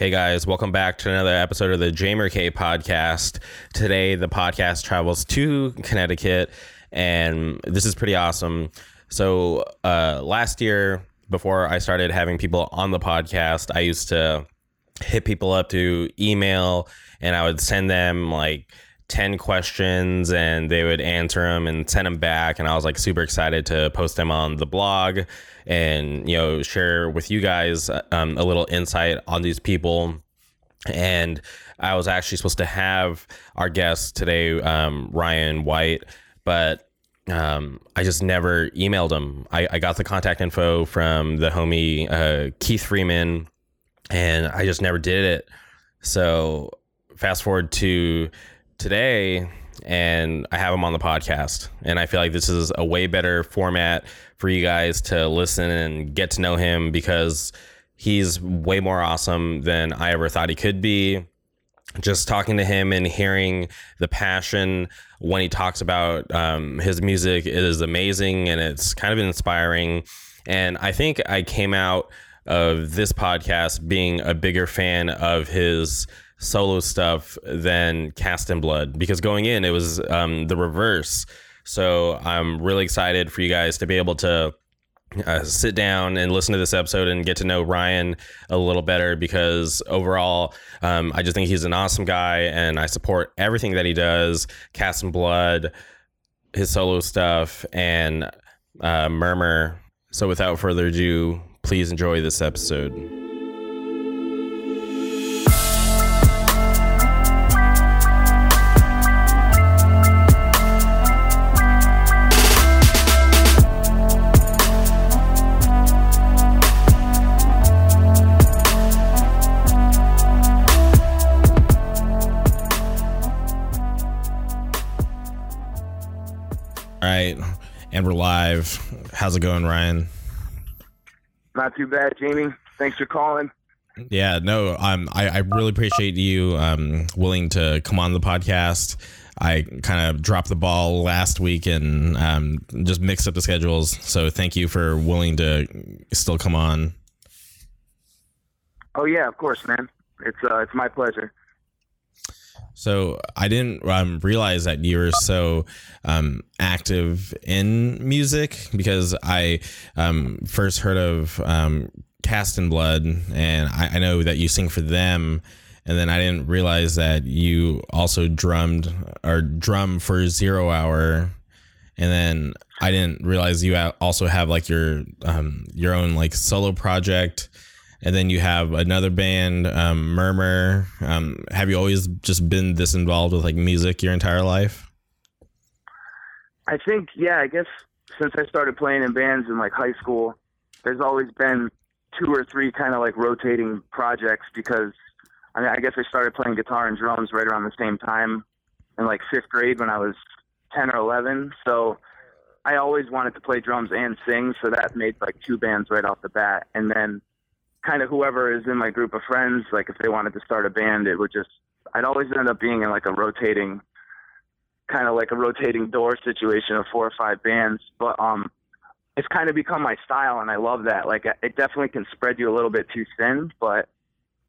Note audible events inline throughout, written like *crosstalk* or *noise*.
Hey guys, welcome back to another episode of the Jamer K podcast. Today, the podcast travels to Connecticut, and this is pretty awesome. So, uh, last year, before I started having people on the podcast, I used to hit people up to email and I would send them like 10 questions and they would answer them and send them back. And I was like super excited to post them on the blog and you know share with you guys um, a little insight on these people. And i was actually supposed to have our guest today um, ryan white but um, i just never emailed him I, I, got the contact info from the homie uh, keith freeman and i just never did it. So fast forward to today and I have him on the podcast. And I feel like this is a way better format for you guys to listen and get to know him because he's way more awesome than I ever thought he could be. Just talking to him and hearing the passion when he talks about um, his music is amazing and it's kind of inspiring. And I think I came out of this podcast being a bigger fan of his solo stuff than Cast in Blood because going in it was um, the reverse. So I'm really excited for you guys to be able to uh, sit down and listen to this episode and get to know Ryan a little better because overall, um, I just think he's an awesome guy and I support everything that he does. Cast in Blood, his solo stuff, and uh, Murmur. So without further ado, please enjoy this episode. And we're live. How's it going, Ryan? Not too bad, Jamie. Thanks for calling. Yeah, no, um, I, I really appreciate you um, willing to come on the podcast. I kind of dropped the ball last week and um, just mixed up the schedules. So thank you for willing to still come on. Oh yeah, of course, man. It's uh, it's my pleasure. So I didn't um, realize that you were so um, active in music because I um, first heard of um, Cast in Blood, and I, I, know that you sing for them. And then I didn't realize that you also drummed or drum for Zero Hour, and then I didn't realize you also have like your um, your own like solo project and then you have another band, um, Murmur. Um, have you always just been this involved with like music your entire life? I think, yeah. I guess since I started playing in bands in like high school, there's always been two or three kind of like rotating projects because I mean, I guess I started playing guitar and drums right around the same time in like fifth grade when I was 10 or 11. So I always wanted to play drums and sing. So that made like two bands right off the bat. And then kind of whoever is in my group of friends, like if they wanted to start a band, it would just, I'd always end up being in like a rotating, kind of like a rotating door situation of four or five bands. But, um, it's kind of become my style and I love that. Like it definitely can spread you a little bit too thin, but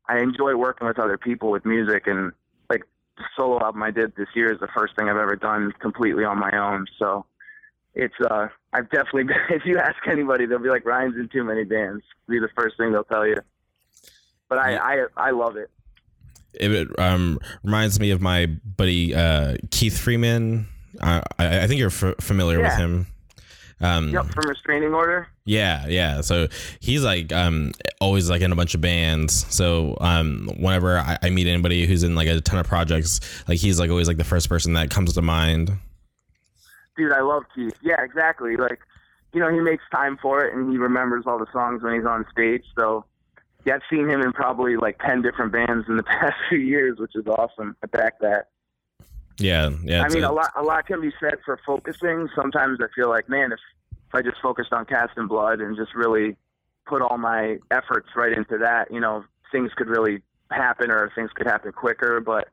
I enjoy working with other people with music and like the solo album I did this year is the first thing I've ever done completely on my own. So it's uh I've definitely been, *laughs* if you ask anybody they'll be like Ryan's in too many bands. Be the first thing they'll tell you. But I I, I love it. It um reminds me of my buddy uh, Keith Freeman. I I think you're f- familiar yeah. with him. Um, yep, from restraining order. Yeah, yeah. So he's like um always like in a bunch of bands. So um whenever I, I meet anybody who's in like a ton of projects, like he's like always like the first person that comes to mind dude, I love Keith. Yeah, exactly. Like, you know, he makes time for it and he remembers all the songs when he's on stage. So, yeah, I've seen him in probably like 10 different bands in the *laughs* past few years, which is awesome. I back that. Yeah, yeah. I mean, a, a lot, a lot can be said for focusing. Sometimes I feel like, man, if, if I just focused on Cast in Blood and just really put all my efforts right into that, you know, things could really happen or things could happen quicker. But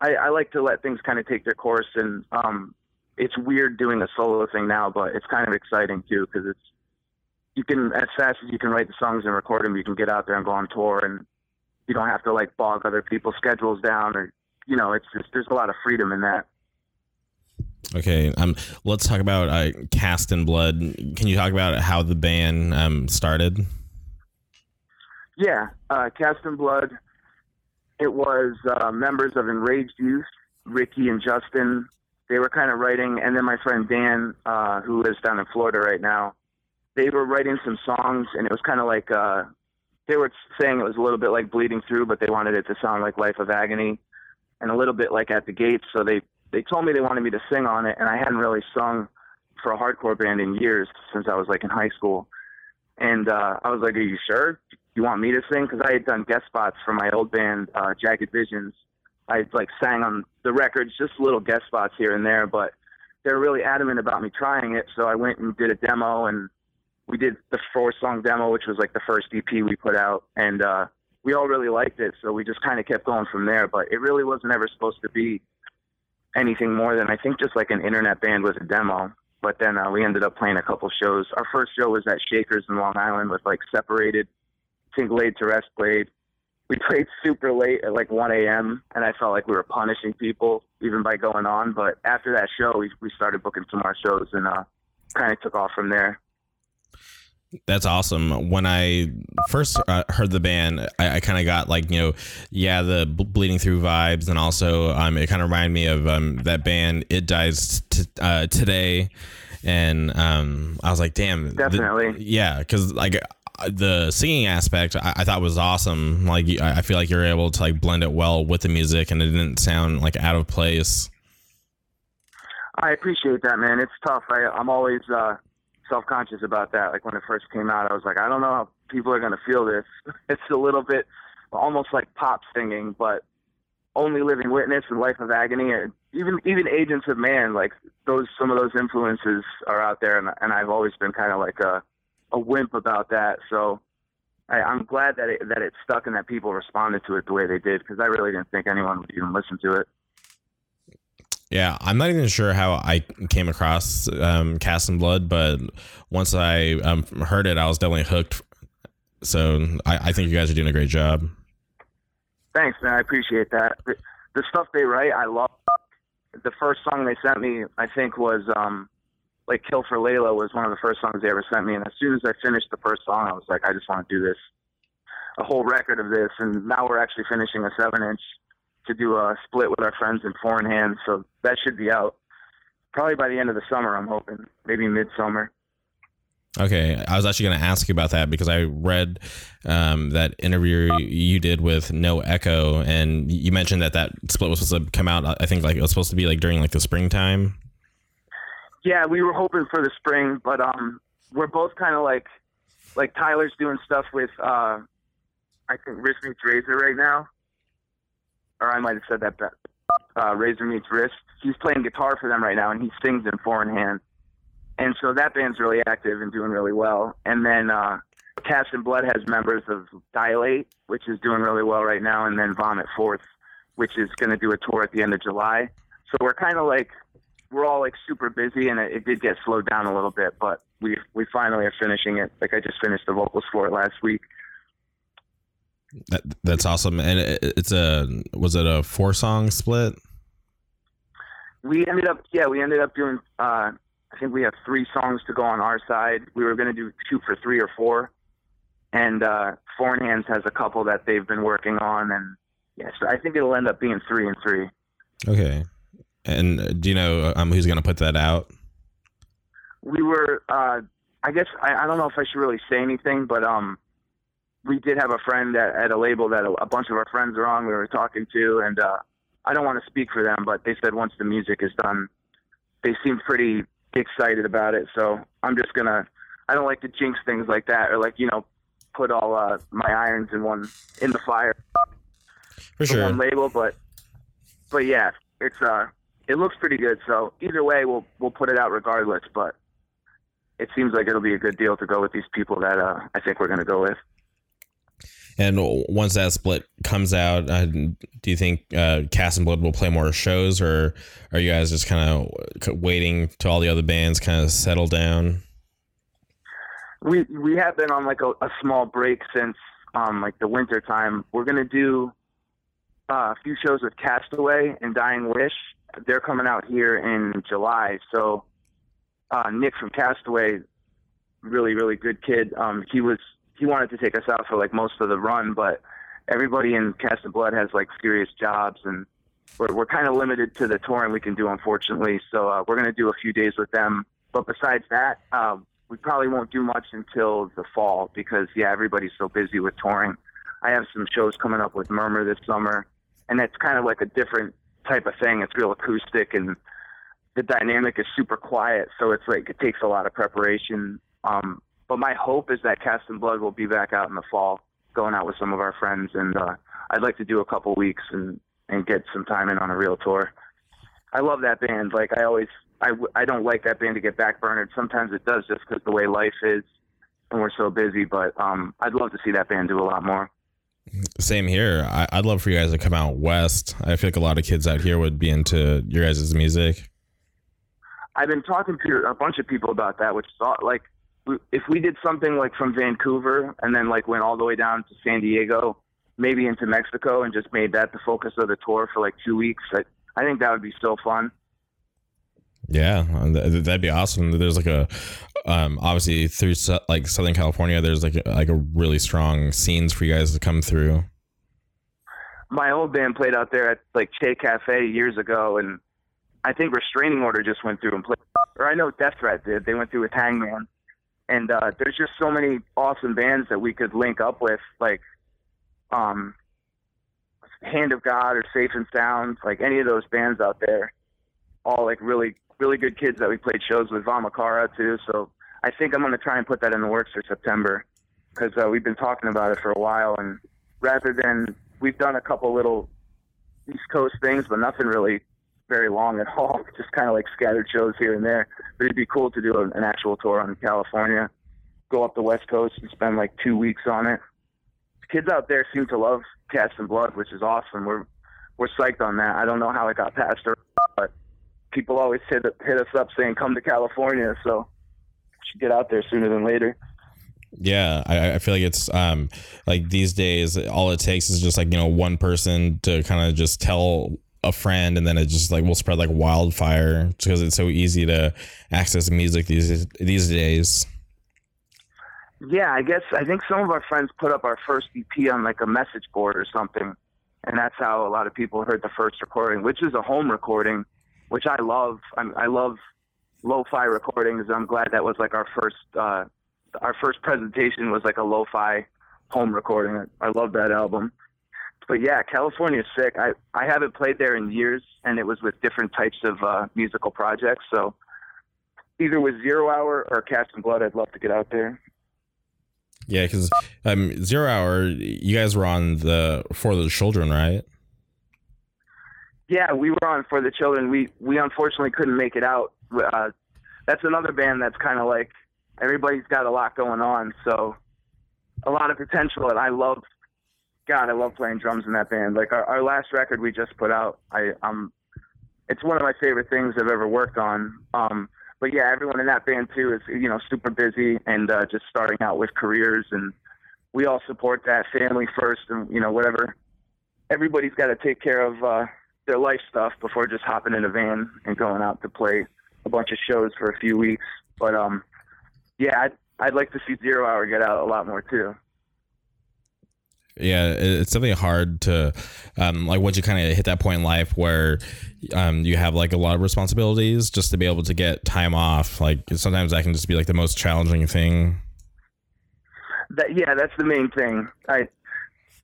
I, I like to let things kind of take their course and um, it's weird doing a solo thing now, but it's kind of exciting too because it's you can as fast as you can write the songs and record them, you can get out there and go on tour and you don't have to like bog other people's schedules down or you know it's just there's a lot of freedom in that. Okay um let's talk about uh, cast in blood. Can you talk about how the band um started? Yeah uh, cast in blood it was uh, members of enraged youth ricky and justin they were kind of writing and then my friend dan uh, who lives down in florida right now they were writing some songs and it was kind of like uh, they were saying it was a little bit like bleeding through but they wanted it to sound like life of agony and a little bit like at the gates. So they they told me they wanted me to sing on it, and I hadn't really sung for a hardcore band in years since I was like in high school. And uh, I was like, "Are you sure? You want me to sing?" Because I had done guest spots for my old band, uh, Jagged Visions. I like sang on the records, just little guest spots here and there, but they're really adamant about me trying it. So I went and did a demo, and we did the four song demo, which was like the first EP we put out, and uh, we all really liked it, so we just kind of kept going from there. But it really wasn't ever supposed to be anything more than I think just like an internet band with a demo. But then uh, we ended up playing a couple shows. Our first show was at Shakers in Long Island with like separated single aid to rest blade. We played super late at like 1 a.m. and I felt like we were punishing people even by going on. But after that show, we we started booking some more shows and uh, kind of took off from there. That's awesome. When I first uh, heard the band, I, I kind of got like you know, yeah, the bleeding through vibes, and also um, it kind of reminded me of um, that band. It dies t- uh, today, and um, I was like, damn, definitely, the, yeah, because like the singing aspect I, I, thought was awesome. Like I feel like you're able to like blend it well with the music, and it didn't sound like out of place. I appreciate that, man. It's tough. I, I'm always. Uh self conscious about that. Like when it first came out, I was like, I don't know how people are to feel this. *laughs* It's a little bit almost like pop singing, but only living witness and life of agony, and even even agents of man. Like those, some of those influences are out there, and, and I've always been kind of like a a wimp about that. So I, I'm glad that it that it stuck and that people responded to it the way they did because I really didn't think anyone would even listen to it. Yeah, I'm not even sure how I came across um, Cast in Blood, but once I um, heard it, I was definitely hooked. So I, I, think you guys are doing a great job. Thanks, man. I appreciate that. The, the stuff they write, I love. The first song they sent me, I think, was um, like "Kill for Layla" was one of the first songs they ever sent me. And as soon as I finished the first song, I was like, I just want to do this, a whole record of this. And now we're actually finishing a seven-inch to do a split with our friends in Four in Hand. So that should be out probably by the end of the summer. I'm hoping maybe midsummer. Okay, I was actually going to ask you about that because I read um, that interview you did with No Echo, and you mentioned that that split was supposed to come out. I think like it was supposed to be like during like the springtime. Yeah, we were hoping for the spring, but um, we're both kind of like like Tyler's doing stuff with uh, I think Wrist Meets Razor right now, or I might have said that uh, Razor Meets Wrist. He's playing guitar for them right now, and he sings in four in hand. And so that band's really active and doing really well. And then uh, Cast in Blood has members of Dilate, which is doing really well right now, and then Vomit Forth, which is going to do a tour at the end of July. So we're kind of like we're all like super busy, and it, it did get slowed down a little bit, but we we finally are finishing it. Like I just finished the vocals for it last week. That, that's awesome. And it, it's a was it a four song split? We ended up yeah we ended up doing uh, I think we have three songs to go on our side. We were going to do two for three or four, and uh, Four Hands has a couple that they've been working on, and yes, yeah, so I think it'll end up being three and three. Okay. And do you know um, who's going to put that out? We were, uh, I guess, I, I don't know if I should really say anything, but um, we did have a friend at, at a label that a, a, bunch of our friends are on. We were talking to, and uh, I don't want to speak for them, but they said once the music is done, they seem pretty excited about it. So I'm just gonna. I don't like to jinx things like that, or like you know, put all uh, my irons in one in the fire. For sure. One label, but but yeah, it's uh, it looks pretty good. So either way, we'll we'll put it out regardless. But it seems like it'll be a good deal to go with these people that uh, I think we're gonna go with. And once that split comes out, uh, do you think uh, Cast in Blood will play more shows, or are you guys just kind of waiting till all the other bands kind of settle down? We we have been on like a, a small break since um, like the winter time. We're gonna do uh, a few shows with Castaway and Dying Wish. They're coming out here in July. So uh, Nick from Castaway, really really good kid. Um, he was he wanted to take us out for like most of the run, but everybody in Cast of Blood has like serious jobs and we're, we're kind of limited to the touring we can do, unfortunately. So uh, we're going to do a few days with them. But besides that, um, we probably won't do much until the fall because yeah, everybody's so busy with touring. I have some shows coming up with Murmur this summer, and that's kind of like a different type of thing. It's real acoustic, and the dynamic is super quiet, so it's like it takes a lot of preparation. Um, but my hope is that Cast in Blood will be back out in the fall, going out with some of our friends, and uh, I'd like to do a couple weeks and and get some time in on a real tour. I love that band. Like I always, I, I don't like that band to get backburnered. Sometimes it does just because the way life is and we're so busy. But um, I'd love to see that band do a lot more. Same here. I, would love for you guys to come out west. I feel like a lot of kids out here would be into your guys' music. I've been talking to a bunch of people about that, which thought like if we did something like from Vancouver and then like went all the way down to San Diego, maybe into Mexico and just made that the focus of the tour for like two weeks. I, I think that would be so fun. Yeah, that'd be awesome. There's like a, um, obviously through like Southern California, there's like a, like a really strong scenes for you guys to come through. My old band played out there at like Che Cafe years ago, and I think Restraining Order just went through and played. Or I know Death Threat did. They went through with Hangman, and uh, there's just so many awesome bands that we could link up with. Like um, Hand of God or Safe and Sound, like any of those bands out there, all like really really good kids that we played shows with Vamachara too. So I think I'm going to try and put that in the works for September because uh, we've been talking about it for a while. And rather than we've done a couple little East Coast things, but nothing really very long at *laughs* all. Just kind of like scattered shows here and there. But it'd be cool to do an actual tour on California, go up the West Coast and spend like two weeks on it kids out there seem to love Cast in Blood, which is awesome. We're we're psyched on that. I don't know how it got past her, but people always hit hit us up saying come to California, so should get out there sooner than later. Yeah, I, I feel like it's um like these days all it takes is just like you know one person to kind of just tell a friend and then it just like will spread like wildfire because it's so easy to access music these these days. Yeah, I guess I think some of our friends put up our first EP on like a message board or something, and that's how a lot of people heard the first recording, which is a home recording, which I love. I'm, I love lo-fi recordings. I'm glad that was like our first uh, our first presentation was like a lo-fi home recording. I, love that album. But yeah, California's sick. I I haven't played there in years, and it was with different types of uh, musical projects. So either with Zero Hour or Cast in Blood, I'd love to get out there. Yeah, because um, Zero Hour, you guys were on the For the Children, right? Yeah, we were on For the Children. We we unfortunately couldn't make it out. Uh, that's another band that's kind of like everybody's got a lot going on, so a lot of potential. And I love, God, I love playing drums in that band. Like our, our last record we just put out, I um, it's one of my favorite things I've ever worked on. Um, but yeah, everyone in that band too is you know super busy and uh, just starting out with careers, and we all support that family first, and you know whatever. Everybody's got to take care of uh, their life stuff before just hopping in a van and going out to play a bunch of shows for a few weeks. But um, yeah, I'd, I'd like to see Zero Hour get out a lot more too. Yeah, it's definitely hard to, um, like, once you kind of hit that point in life where um, you have like a lot of responsibilities, just to be able to get time off. Like, sometimes that can just be like the most challenging thing. That yeah, that's the main thing. I,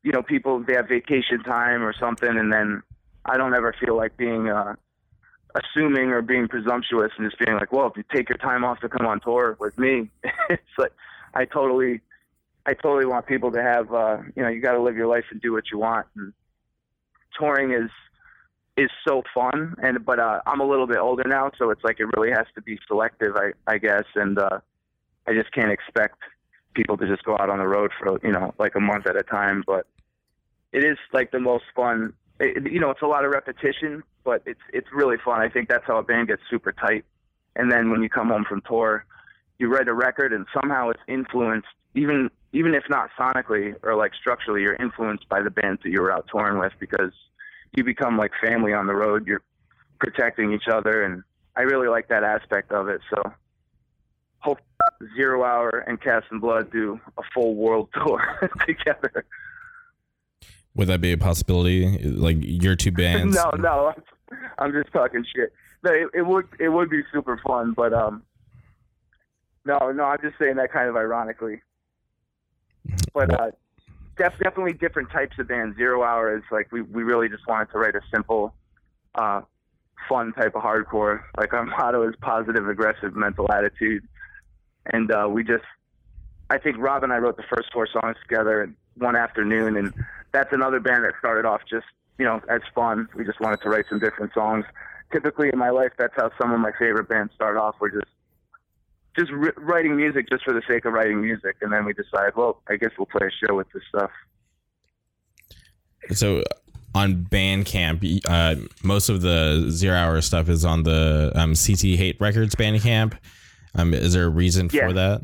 you know, people they have vacation time or something, and then I don't ever feel like being uh, assuming or being presumptuous and just being like, well, if you take your time off to come on tour with me, *laughs* it's like I totally I totally want people to have, uh, you know, you got to live your life and do what you want. And touring is is so fun, and but uh, I'm a little bit older now, so it's like it really has to be selective, I I guess, and uh, I just can't expect people to just go out on the road for you know like a month at a time. But it is like the most fun. It, you know, it's a lot of repetition, but it's it's really fun. I think that's how a band gets super tight. And then when you come home from tour, you write a record and somehow it's influenced even even if not sonically or like structurally, you're influenced by the bands that you were out touring with because you become like family on the road. You're protecting each other, and I really like that aspect of it. So, hope Zero Hour and Cast in Blood do a full world *laughs* tour together. Would that be a possibility? Like your two *laughs* bands? no, no, I'm just talking shit. No, it, it would it would be super fun, but um, no, no, I'm just saying that kind of ironically. But uh, def- definitely different types of bands. Zero Hour is like we we really just wanted to write a simple, uh, fun type of hardcore. Like our *laughs* motto is positive, aggressive, mental attitude, and uh, we just. I think Rob and I wrote the first four songs together one afternoon, and that's another band that started off just you know as fun. We just wanted to write some different songs. Typically in my life, that's how some of my favorite bands start off. We're just just r- writing music just for the sake of writing music, and then we decided, well, I guess we'll play a show with this stuff. So on Bandcamp, uh, most of the zero hour stuff is on the um, CT Hate Records Bandcamp. Um, is there a reason yeah. for that?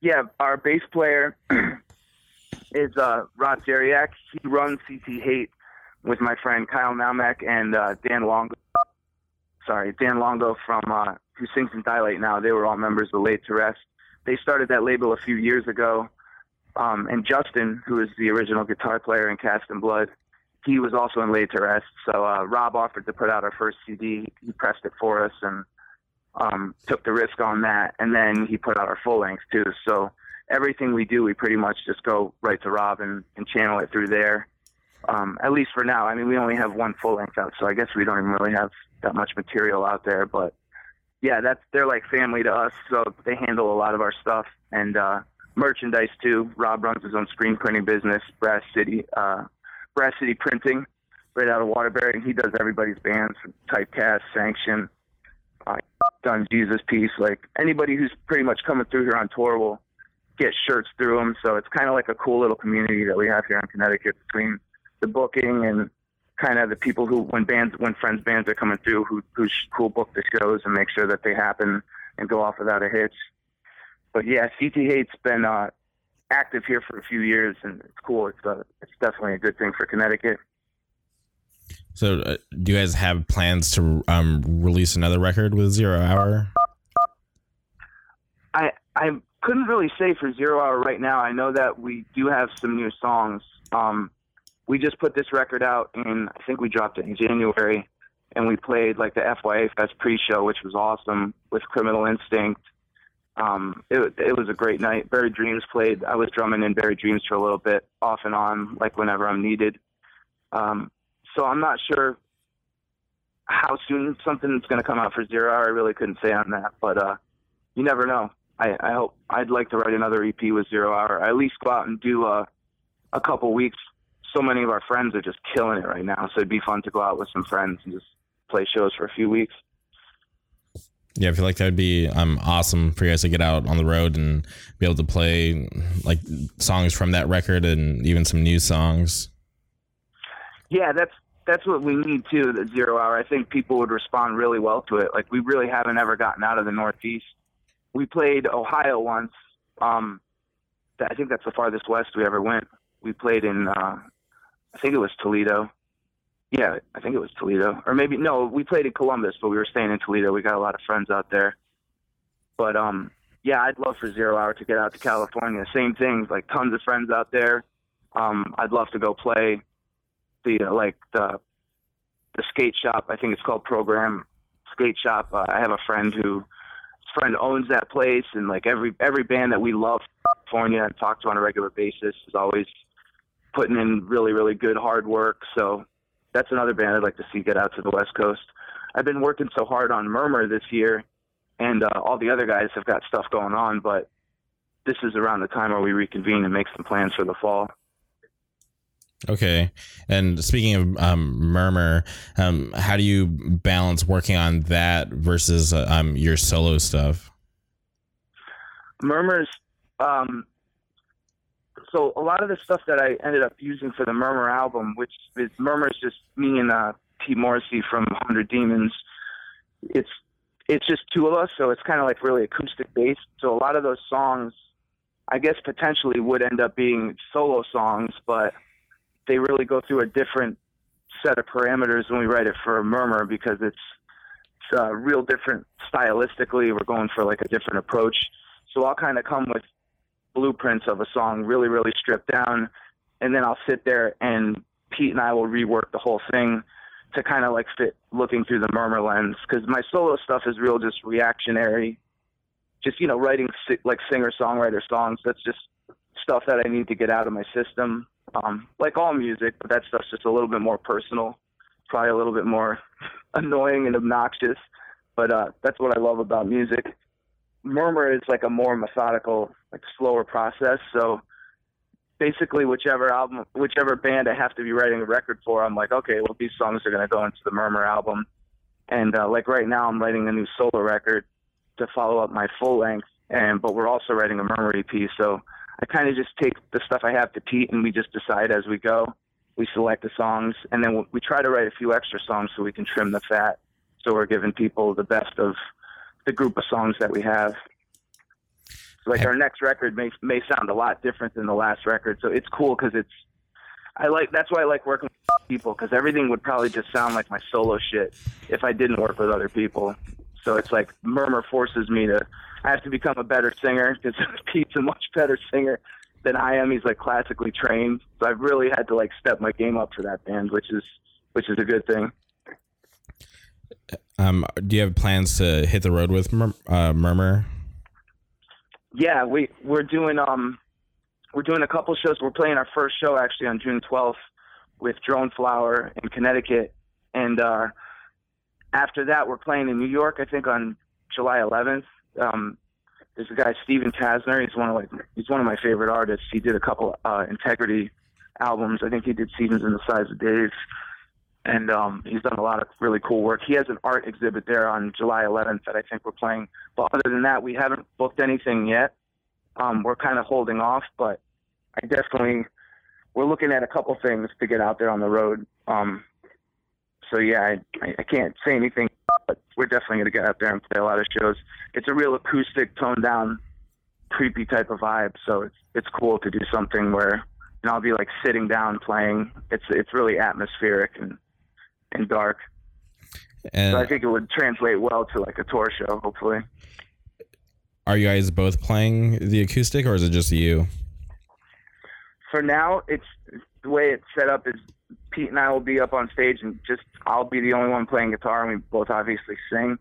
Yeah, our bass player *clears throat* is uh, Rod. He runs CT Hate with my friend Kyle Naumek and uh, Dan Longo. Sorry, Dan Longo from uh, who sings in Dilate now. They were all members of Laid to Rest. They started that label a few years ago. Um, and Justin, who is the original guitar player in Cast in Blood, he was also in Laid to Rest. So uh, Rob offered to put out our first CD. He pressed it for us and um, took the risk on that. And then he put out our full length too. So everything we do, we pretty much just go right to Rob and, and channel it through there. Um, at least for now. I mean, we only have one full length out, so I guess we don't even really have that much material out there. But yeah, that's they're like family to us, so they handle a lot of our stuff and uh, merchandise too. Rob runs his own screen printing business, Brass City, uh, Brass City Printing, right out of Waterbury, and he does everybody's bands, Typecast, Sanction, uh, done Jesus Piece. Like anybody who's pretty much coming through here on tour will get shirts through them. So it's kind of like a cool little community that we have here in Connecticut between the booking and kind of the people who, when bands, when friends bands are coming through, who who who book the shows and make sure that they happen and go off without a hitch. But yeah, CT Hate's been uh, active here for a few years, and it's cool. It's uh, it's definitely a good thing for Connecticut. So, uh, do you guys have plans to um, release another record with Zero Hour? I I couldn't really say for Zero Hour right now. I know that we do have some new songs. Um, we just put this record out in I think we dropped it in January, and we played like the FYA Fest pre-show, which was awesome with Criminal Instinct. Um, it it was a great night. Buried Dreams played. I was drumming in Buried Dreams for a little bit, off and on, like whenever I'm needed. Um, so I'm not sure how soon something's going to come out for Zero Hour. I really couldn't say on that, but uh, you never know. I, I hope I'd like to write another EP with Zero Hour. I at least go out and do a, a couple weeks so many of our friends are just killing it right now. So it'd be fun to go out with some friends and just play shows for a few weeks. Yeah, I feel like that would be um, awesome for you guys to get out on the road and be able to play like songs from that record and even some new songs. Yeah, that's that's what we need too. The zero hour. I think people would respond really well to it. Like we really haven't ever gotten out of the Northeast. We played Ohio once. Um, I think that's the farthest west we ever went. We played in uh, I think it was Toledo. Yeah, I think it was Toledo, or maybe no. We played in Columbus, but we were staying in Toledo. We got a lot of friends out there. But um, yeah, I'd love for Zero Hour to get out to California. Same thing, like tons of friends out there. Um, I'd love to go play the uh, like the the skate shop. I think it's called Program Skate Shop. Uh, I have a friend who friend owns that place, and like every every band that we love, California, and talk to on a regular basis is always putting in really, really good hard work. So that's another band I'd like to see get out to the West Coast. I've been working so hard on Murmur this year, and uh, all the other guys have got stuff going on, but this is around the time where we reconvene and make some plans for the fall. Okay. And speaking of um, Murmur, um, how do you balance working on that versus uh, um, your solo stuff? Murmur's um, so a lot of the stuff that I ended up using for the Murmur album, which is Murmur's just me and uh, Pete Morrissey from Hundred Demons. It's it's just two of us, so it's kind of like really acoustic based. So a lot of those songs, I guess potentially would end up being solo songs, but they really go through a different set of parameters when we write it for a murmur because it's it's uh, real different stylistically. We're going for like a different approach. So I'll kind of come with blueprints of a song, really, really stripped down, and then I'll sit there and Pete and I will rework the whole thing to kind of like fit looking through the murmur lens because my solo stuff is real just reactionary just you know writing like singer songwriter songs that's just stuff that i need to get out of my system um like all music but that stuff's just a little bit more personal probably a little bit more *laughs* annoying and obnoxious but uh that's what i love about music. Murmur is like a more methodical like slower process so basically whichever album, whichever band I have to be writing a record for, I'm like, okay, well these songs are going to go into the Murmur album, and uh, like right now I'm writing a new solo record to follow up my full length, and but we're also writing a Murmur EP, so I kind of just take the stuff I have to Pete, and we just decide as we go. We select the songs, and then we try to write a few extra songs so we can trim the fat. So we're giving people the best of the group of songs that we have like our next record may may sound a lot different than the last record. So it's cool because it's I like that's why I like working with people because everything would probably just sound like my solo shit if I didn't work with other people. So it's like Murmur forces me to I have to become a better singer because *laughs* Pete's a much better singer than I am. He's like classically trained, so I've really had to like step my game up for that band, which is which is a good thing. Um, do you have plans to hit the road with uh, Murmur? yeah, we we're doing um we're doing a couple shows. We're playing our first show actually on June 12th with Drone Flower in Connecticut, and uh, after that we're playing in New York. I think on July 11th. Um, there's a guy Stephen Kasner. He's one of like he's one of my favorite artists. He did a couple uh, Integrity albums. I think he did Seasons in the Size of Days and um, he's done a lot of really cool work. He has an art exhibit there on July 11th that I think we're playing. But other than that, we haven't booked anything yet. Um, we're kind of holding off, but I definitely we're looking at a couple things to get out there on the road. Um, so yeah, I, I can't say anything, but we're definitely going to get out there and play a lot of shows. It's a real acoustic, toned down, creepy type of vibe. So it's it's cool to do something where know I'll be like sitting down playing. It's it's really atmospheric and and dark. And so I think it would translate well to like a tour show, hopefully. Are you guys both playing the acoustic, or is it just you? For now, it's the way it's set up. Is Pete and I will be up on stage, and just I'll be the only one playing guitar, and we both obviously sing.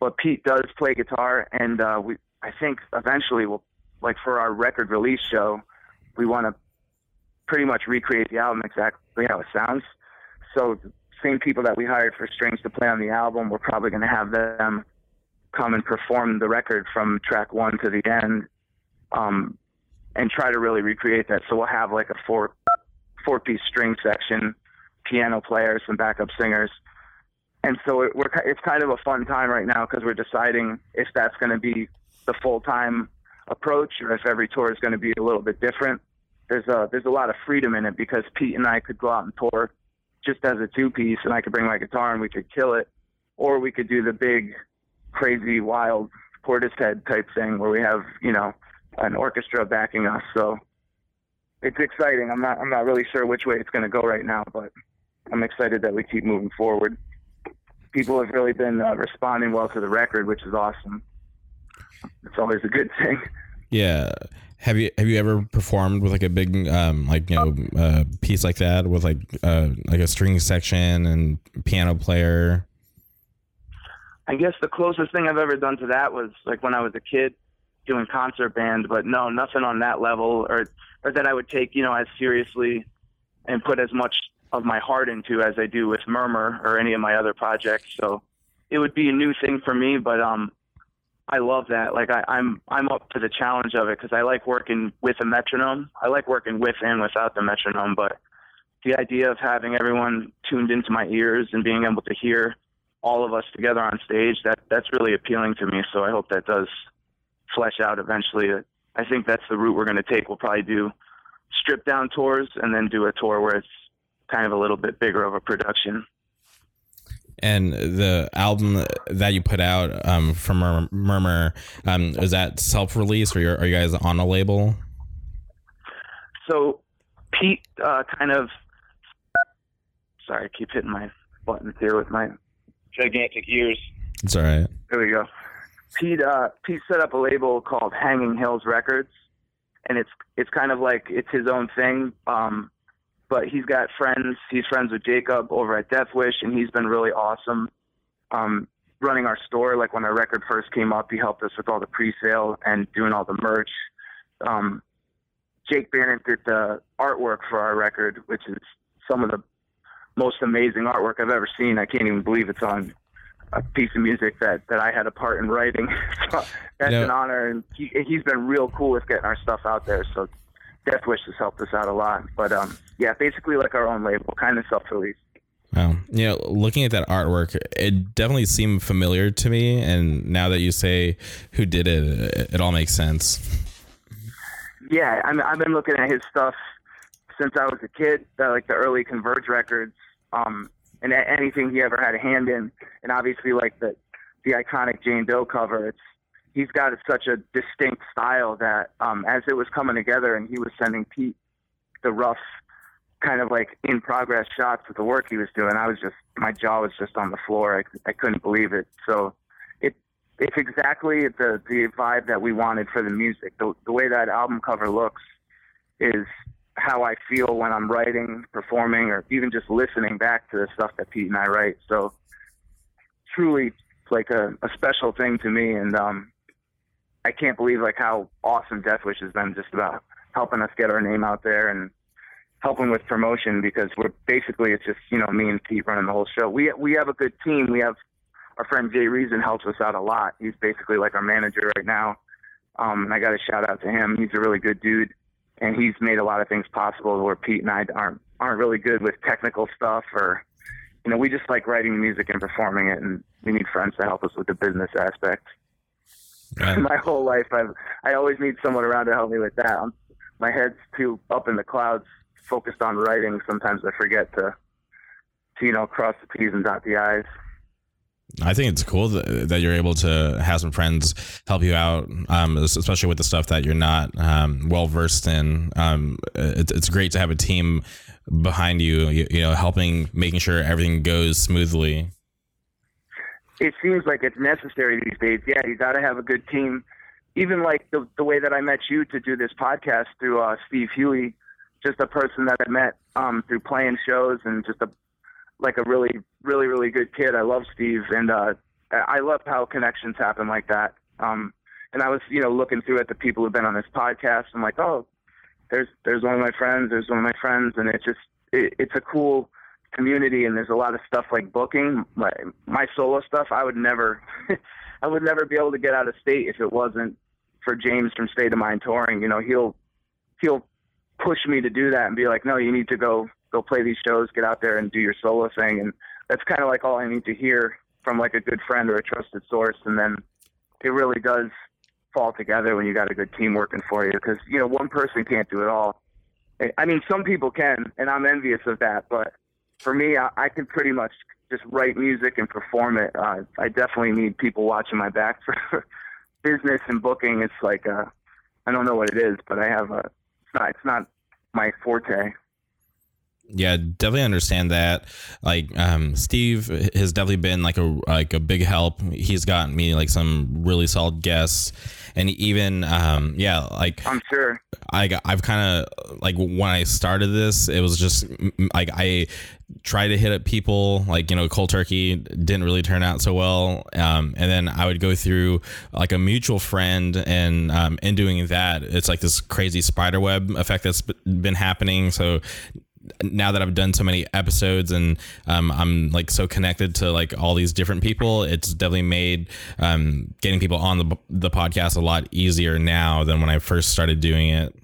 But Pete does play guitar, and uh, we I think eventually we'll like for our record release show, we want to pretty much recreate the album exactly how it sounds. So the same people that we hired for strings to play on the album, we're probably going to have them come and perform the record from track one to the end, um, and try to really recreate that. So we'll have like a four four piece string section, piano player, some backup singers, and so it, we're it's kind of a fun time right now because we're deciding if that's going to be the full time approach or if every tour is going to be a little bit different. There's a there's a lot of freedom in it because Pete and I could go out and tour just as a two piece and I could bring my guitar and we could kill it. Or we could do the big, crazy, wild Portishead type thing where we have, you know, an orchestra backing us. So it's exciting. I'm not I'm not really sure which way it's gonna go right now, but I'm excited that we keep moving forward. People have really been uh, responding well to the record, which is awesome. It's always a good thing. Yeah. Have you have you ever performed with like a big um like you know uh, piece like that with like uh like a string section and piano player? I guess the closest thing I've ever done to that was like when I was a kid doing concert band, but no, nothing on that level or or that I would take, you know, as seriously and put as much of my heart into as I do with Murmur or any of my other projects. So it would be a new thing for me, but um I love that. Like I, I'm I'm up to the challenge of it because I like working with a metronome. I like working with and without the metronome, but the idea of having everyone tuned into my ears and being able to hear all of us together on stage that that's really appealing to me. So I hope that does flesh out eventually. I think that's the route we're going to take. We'll probably do strip down tours and then do a tour where it's kind of a little bit bigger of a production. And the album that you put out um, from Murmur, um, is that self release or are you guys on a label? So Pete uh, kind of. Sorry, I keep hitting my buttons here with my gigantic ears. It's all right. There we go. Pete uh, Pete set up a label called Hanging Hills Records, and it's it's kind of like it's his own thing. Um, but he's got friends. He's friends with Jacob over at Death Wish, and he's been really awesome. Um, running our store, like when our record first came up, he helped us with all the pre-sale and doing all the merch. Um, Jake Bannon did the artwork for our record, which is some of the most amazing artwork I've ever seen. I can't even believe it's on a piece of music that that I had a part in writing. *laughs* so that's an honor, and he, he's been real cool with getting our stuff out there. So Death Wish has helped us out a lot. But um, yeah, basically like our own label, kind of self-released. Wow. You know, looking at that artwork, it definitely seemed familiar to me. And now that you say who did it, it, it all makes sense. Yeah, I mean, I've been looking at his stuff since I was a kid, like the early Converge records. Um, and anything he ever had a hand in. And obviously, like the the iconic Jane Doe cover, it's he's got such a distinct style that um, as it was coming together, and he was sending Pete the rough, kind of like in progress shots of the work he was doing, I was just my jaw was just on the floor. I, I couldn't believe it. So it it's exactly the the vibe that we wanted for the music. The the way that album cover looks is how I feel when I'm writing, performing, or even just listening back to the stuff that Pete and I write. So truly like a, a special thing to me and um I can't believe like how awesome Death Wish has been just about helping us get our name out there and helping with promotion because we're basically it's just, you know, me and Pete running the whole show. We we have a good team. We have our friend Jay Reason helps us out a lot. He's basically like our manager right now. Um and I gotta shout out to him. He's a really good dude and he's made a lot of things possible where Pete and I aren't aren't really good with technical stuff or you know we just like writing music and performing it and we need friends to help us with the business aspect. Right. *laughs* my whole life I've I always need someone around to help me with that. I'm, my head's too up in the clouds focused on writing sometimes I forget to to you know cross the T's and dot the I's. I think it's cool that, that, you're able to have some friends help you out, um, especially with the stuff that you're not um, well versed in. Um, it, it's great to have a team behind you, you, you, know, helping, making sure everything goes smoothly. It seems like it's necessary these days. Yeah, you got to have a good team. Even like the the way that I met you to do this podcast through uh, Steve Huey, just a person that I met um, through playing shows and just a like a really, really, really good kid. I love Steve, and uh, I love how connections happen like that. Um, and I was, you know, looking through at the people who've been on this podcast. I'm like, oh, there's there's one of my friends. There's one of my friends, and it's just it, it's a cool community. And there's a lot of stuff like booking my my solo stuff. I would never, *laughs* I would never be able to get out of state if it wasn't for James from State of Mind Touring. You know, he'll he'll push me to do that and be like, no, you need to go go play these shows, get out there and do your solo thing. And that's kind of like all I need to hear from like a good friend or a trusted source. And then it really does fall together when you got a good team working for you because, you know, one person can't do it all. I mean, some people can, and I'm envious of that. But for me, I, I can pretty much just write music and perform it. Uh, I definitely need people watching my back for *laughs* business and booking. It's like, uh, I don't know what it is, but I have a, it's not, it's not my forte yeah definitely understand that. Like um steve has definitely been like a like a big help. He's gotten me like some really solid guests. And even um yeah like i'm sure. I i've kind of like when i started this it was just like i tried to hit up people like you know cold turkey didn't really turn out so well. Um, and then i would go through like a mutual friend and um, in doing that it's like this crazy spider web effect that's been happening. So now that I've done so many episodes and um, I'm like so connected to like all these different people, it's definitely made um, getting people on the the podcast a lot easier now than when I first started doing it.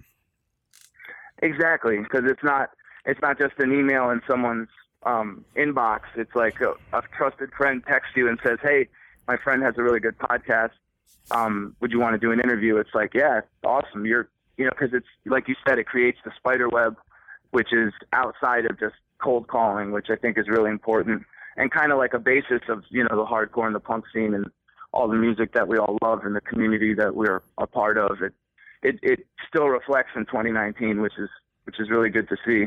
Exactly, because it's not it's not just an email in someone's um, inbox. It's like a, a, trusted friend texts you and says, "Hey, my friend has a really good podcast. Um, would you want to do an interview?" It's like, yeah, awesome. You're you know because it's like you said, it creates the spider web which is outside of just cold calling, which I think is really important. and kind of like a basis of you know the hardcore and the punk scene and all the music that we all love and the community that we're a part of. It it it still reflects in 2019, which is which is really good to see.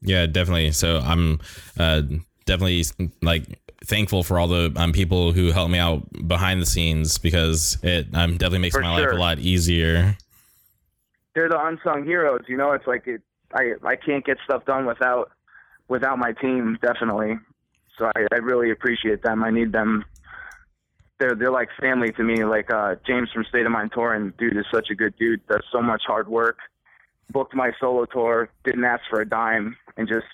Yeah, definitely. So I'm uh, definitely like thankful for all the um, people who helped me out behind the scenes because it um, definitely makes for my sure. life a lot easier. They're the unsung heroes, you know. It's like it, I I can't get stuff done without without my team, definitely. So I, I really appreciate them. I need them. They're they're like family to me. Like uh, James from State of Mind Touring, dude is such a good dude. Does so much hard work. Booked my solo tour, didn't ask for a dime, and just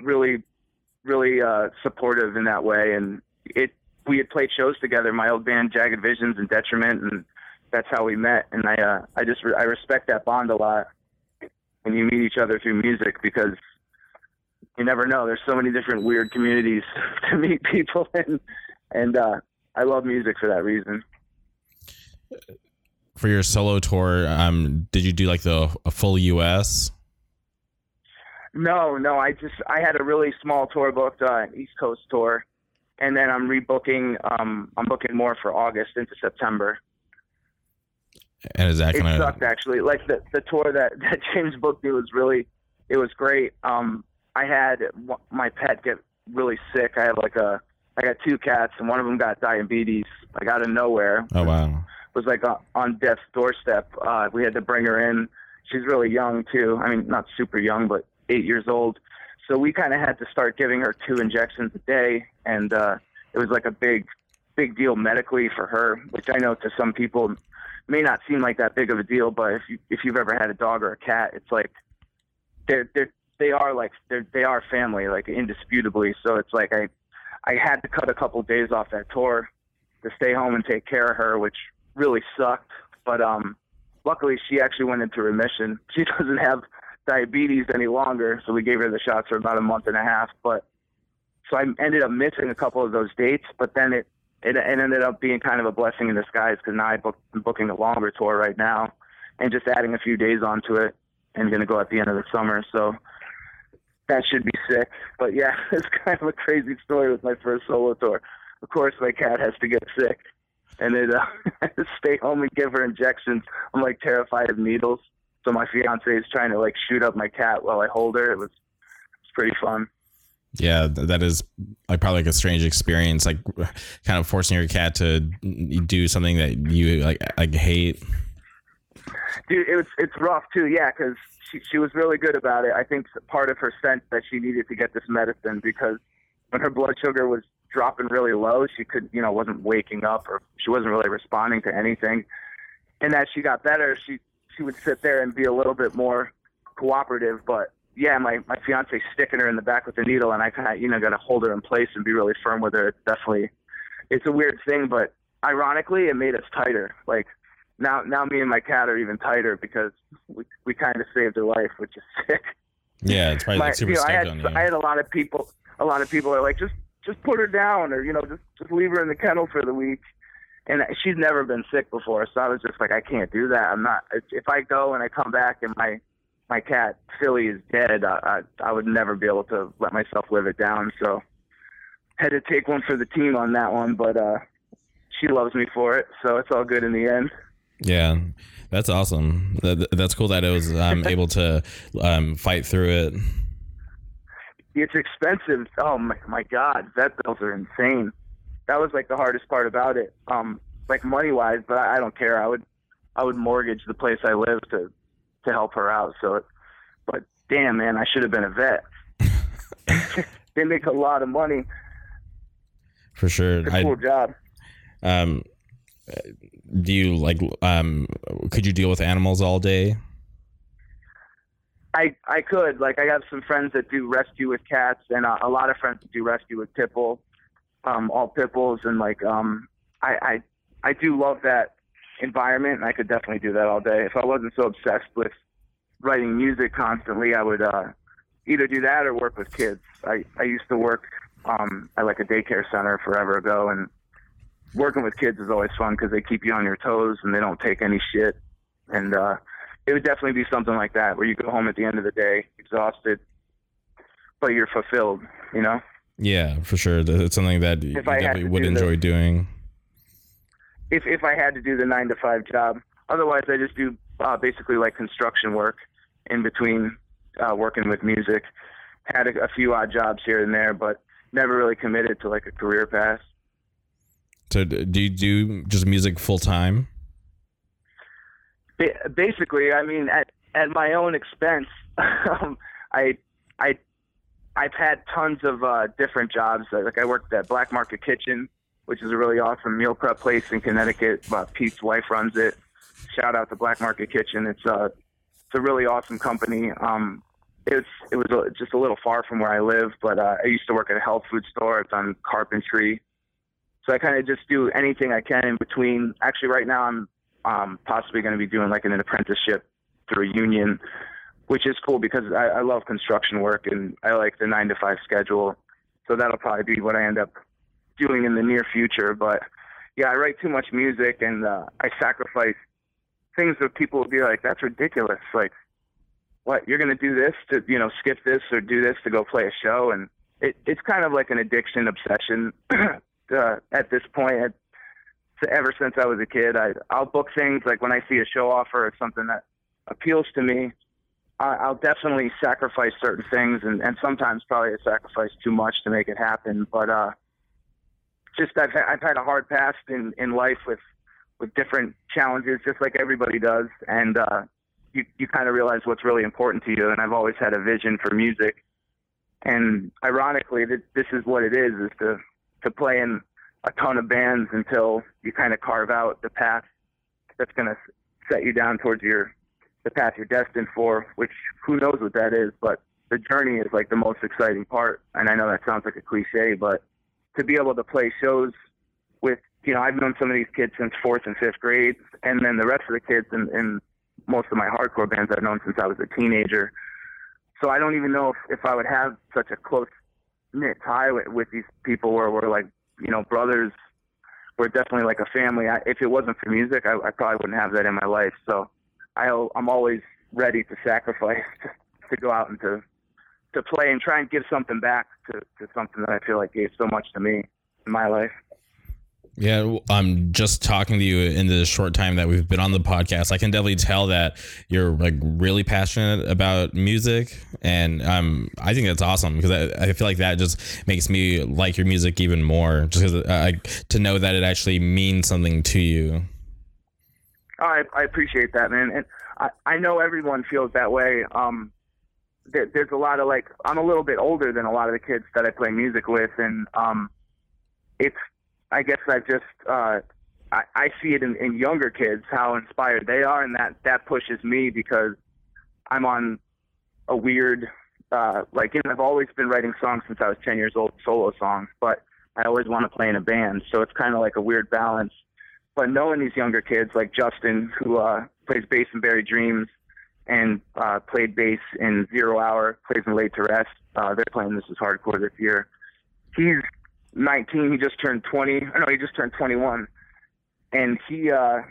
really really uh, supportive in that way. And it we had played shows together, my old band Jagged Visions and Detriment, and that's how we met. And I uh, I just re- I respect that bond a lot when you meet each other through music because you never know. There's so many different weird communities *laughs* to meet people in, and uh, I love music for that reason. For your solo tour, um, did you do like the a full U.S.? No, no. I just I had a really small tour booked, uh, East Coast tour, and then I'm rebooking. Um, I'm booking more for August into September. And is that sucked actually. Like the the tour that *laughs* that James booked me was really, it was great. Um, I had my pet get really sick. I had like a, I got two cats, and one of them got diabetes, like out of nowhere. Oh wow! Was like on death's doorstep. Uh, we had to bring her in. She's really young too. I mean, not super young, but eight years old. So we kind of had to start giving her two injections a day, and uh, it was like a big, big deal medically for her, which I know to some people may not seem like that big of a deal, but if you if you've ever had a dog or a cat, it's like they're they're they are like they're they are family, like indisputably. So it's like I I had to cut a couple of days off that tour to stay home and take care of her, which really sucked. But um, luckily she actually went into remission. *laughs* She doesn't have diabetes any longer, so we gave her the shots for about a month and a half. But so I ended up missing a couple of those dates, but then it it, it ended up being kind of a blessing in disguise because now I'm booking a longer tour right now, and just adding a few days onto it, and going to go at the end of the summer. So that should be sick. But yeah, *laughs* it's kind of a crazy story with my first solo tour. Of course, my cat has to get sick, and it uh, stay home and give her injections. I'm like terrified of needles. So my fiance is trying to like shoot up my cat while I hold her. It was it's pretty fun. Yeah, that is like probably like a strange experience, like kind of forcing your cat to do something that you like like hate. Dude, it was it's rough too. Yeah, because she she was really good about it. I think part of her sense that she needed to get this medicine because when her blood sugar was dropping really low, she could you know wasn't waking up or she wasn't really responding to anything. And as she got better, she she would sit there and be a little bit more cooperative. But yeah, my my fiance sticking her in the back with the needle, and I kind of you know got to hold her in place and be really firm with her. It's definitely it's a weird thing, but ironically, it made us tighter. Like now now me and my cat are even tighter because we we kind of saved her life, which is *laughs* sick. Yeah, it's probably my, like super you know, I had, on you. I had a lot of people. A lot of people are like, just just put her down, or you know, just just leave her in the kennel for the week and she's never been sick before, so I was just like, I can't do that. I'm not. If I go and I come back and my my cat Philly is dead, I, I I would never be able to let myself live it down. So had to take one for the team on that one, but uh, she loves me for it, so it's all good in the end. Yeah, that's awesome. That's cool that it was I'm *laughs* able to um, fight through it. It's expensive. Oh my, my God, vet bills are insane that was like the hardest part about it. Um, like money wise, but I, I don't care. I would I would mortgage the place I live to to help her out. So, it, but damn man, I should have been a vet. *laughs* they make a lot of money. For sure, it's a cool I, job. Um, do you like um? Could you deal with animals all day? I I could like I have some friends that do rescue with cats and uh, a lot of friends that do rescue with pit bull um, all pit bulls, and like um, I, I I do love that environment, and I could definitely do that all day. If I wasn't so obsessed with writing music constantly, I would uh, either do that or work with kids. I I used to work um, at like a daycare center forever ago, and working with kids is always fun because they keep you on your toes and they don't take any shit. And uh, it would definitely be something like that where you go home at the end of the day exhausted, but you're fulfilled. You know. Yeah, for sure. It's something that you definitely would do enjoy the, doing. If if I had to do the nine to five job, otherwise I just do uh, basically like construction work in between uh, working with music. Had a, a few odd jobs here and there, but never really committed to like a career path. So do you do just music full time? Basically, I mean, at at my own expense. *laughs* um, I I I've had tons of uh, different jobs. Like I worked at Black Market Kitchen, which is a really awesome meal prep place in Connecticut. Uh, Pete's wife runs it. Shout out to Black Market Kitchen. It's a uh, it's a really awesome company. Um, it's it was a, just a little far from where I live, but uh, I used to work at a health food store. I've done carpentry, so I kind of just do anything I can in between. Actually, right now I'm um, possibly going to be doing like an apprenticeship through a union which is cool because I, I love construction work and I like the nine to five schedule. So that'll probably be what I end up doing in the near future. But yeah, I write too much music and uh, I sacrifice things that people will be like, that's ridiculous. Like, what you're going to do this to you know skip this or do this to go play a show and it, it's kind of like an addiction obsession *clears throat* uh, at this point ever since i was a kid i i'll book things like when i see a show offer or something that appeals to me I'll definitely sacrifice certain things, and, and sometimes probably I sacrifice too much to make it happen. But uh, just I've had, I've had a hard past in in life with with different challenges, just like everybody does, and uh, you you kind of realize what's really important to you. And I've always had a vision for music, and ironically, this is what it is: is to to play in a ton of bands until you kind of carve out the path that's going to set you down towards your the path you're destined for, which who knows what that is, but the journey is like the most exciting part. And I know that sounds like a cliche, but to be able to play shows with, you know, I've known some of these kids since fourth and fifth grade, and then the rest of the kids in, in most of my hardcore bands I've known since I was a teenager. So I don't even know if, if I would have such a close knit tie with, with these people where we're like, you know, brothers. We're definitely like a family. I, if it wasn't for music, I, I probably wouldn't have that in my life. So I'll, I'm always ready to sacrifice *laughs* to go out and to to play and try and give something back to, to something that I feel like gave so much to me in my life. Yeah, I'm just talking to you in the short time that we've been on the podcast. I can definitely tell that you're like really passionate about music, and um, I think that's awesome because I, I feel like that just makes me like your music even more. Just because uh, to know that it actually means something to you. I, I appreciate that, man. And I, I know everyone feels that way. Um, there, there's a lot of like, I'm a little bit older than a lot of the kids that I play music with. And, um, it's, I guess I just, uh, I, I see it in, in younger kids, how inspired they are. And that, that pushes me because I'm on a weird, uh, like, you know, I've always been writing songs since I was 10 years old, solo songs, but I always want to play in a band. So it's kind of like a weird balance but knowing these younger kids like Justin, who uh, plays bass in Buried Dreams and uh, played bass in Zero Hour, plays in Laid to Rest. Uh, they're playing This Is Hardcore this year. He's 19. He just turned 20. Oh, no, he just turned 21. And he, uh,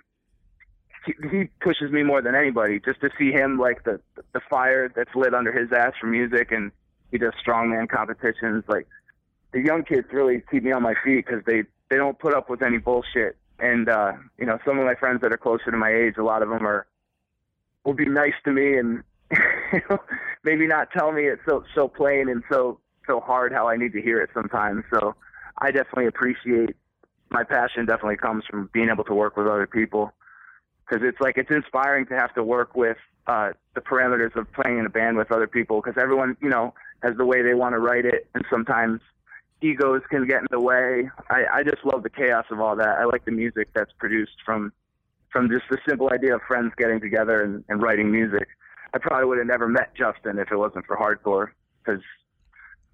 he he pushes me more than anybody. Just to see him like the the fire that's lit under his ass for music, and he does strongman competitions. Like the young kids really keep me on my feet because they they don't put up with any bullshit and uh, you know, some of my friends that are closer to my age, a lot of them are will be nice to me and you *laughs* know, maybe not tell me it's so so plain and so so hard how I need to hear it sometimes. So I definitely appreciate my passion. Definitely comes from being able to work with other people because it's like it's inspiring to have to work with uh, the parameters of playing in a band with other people because everyone you know has the way they want to write it and sometimes egos can get in the way. I, I just love the chaos of all that. I like the music that's produced from from just the simple idea of friends getting together and, and writing music. I probably would have never met Justin if it wasn't for hardcore because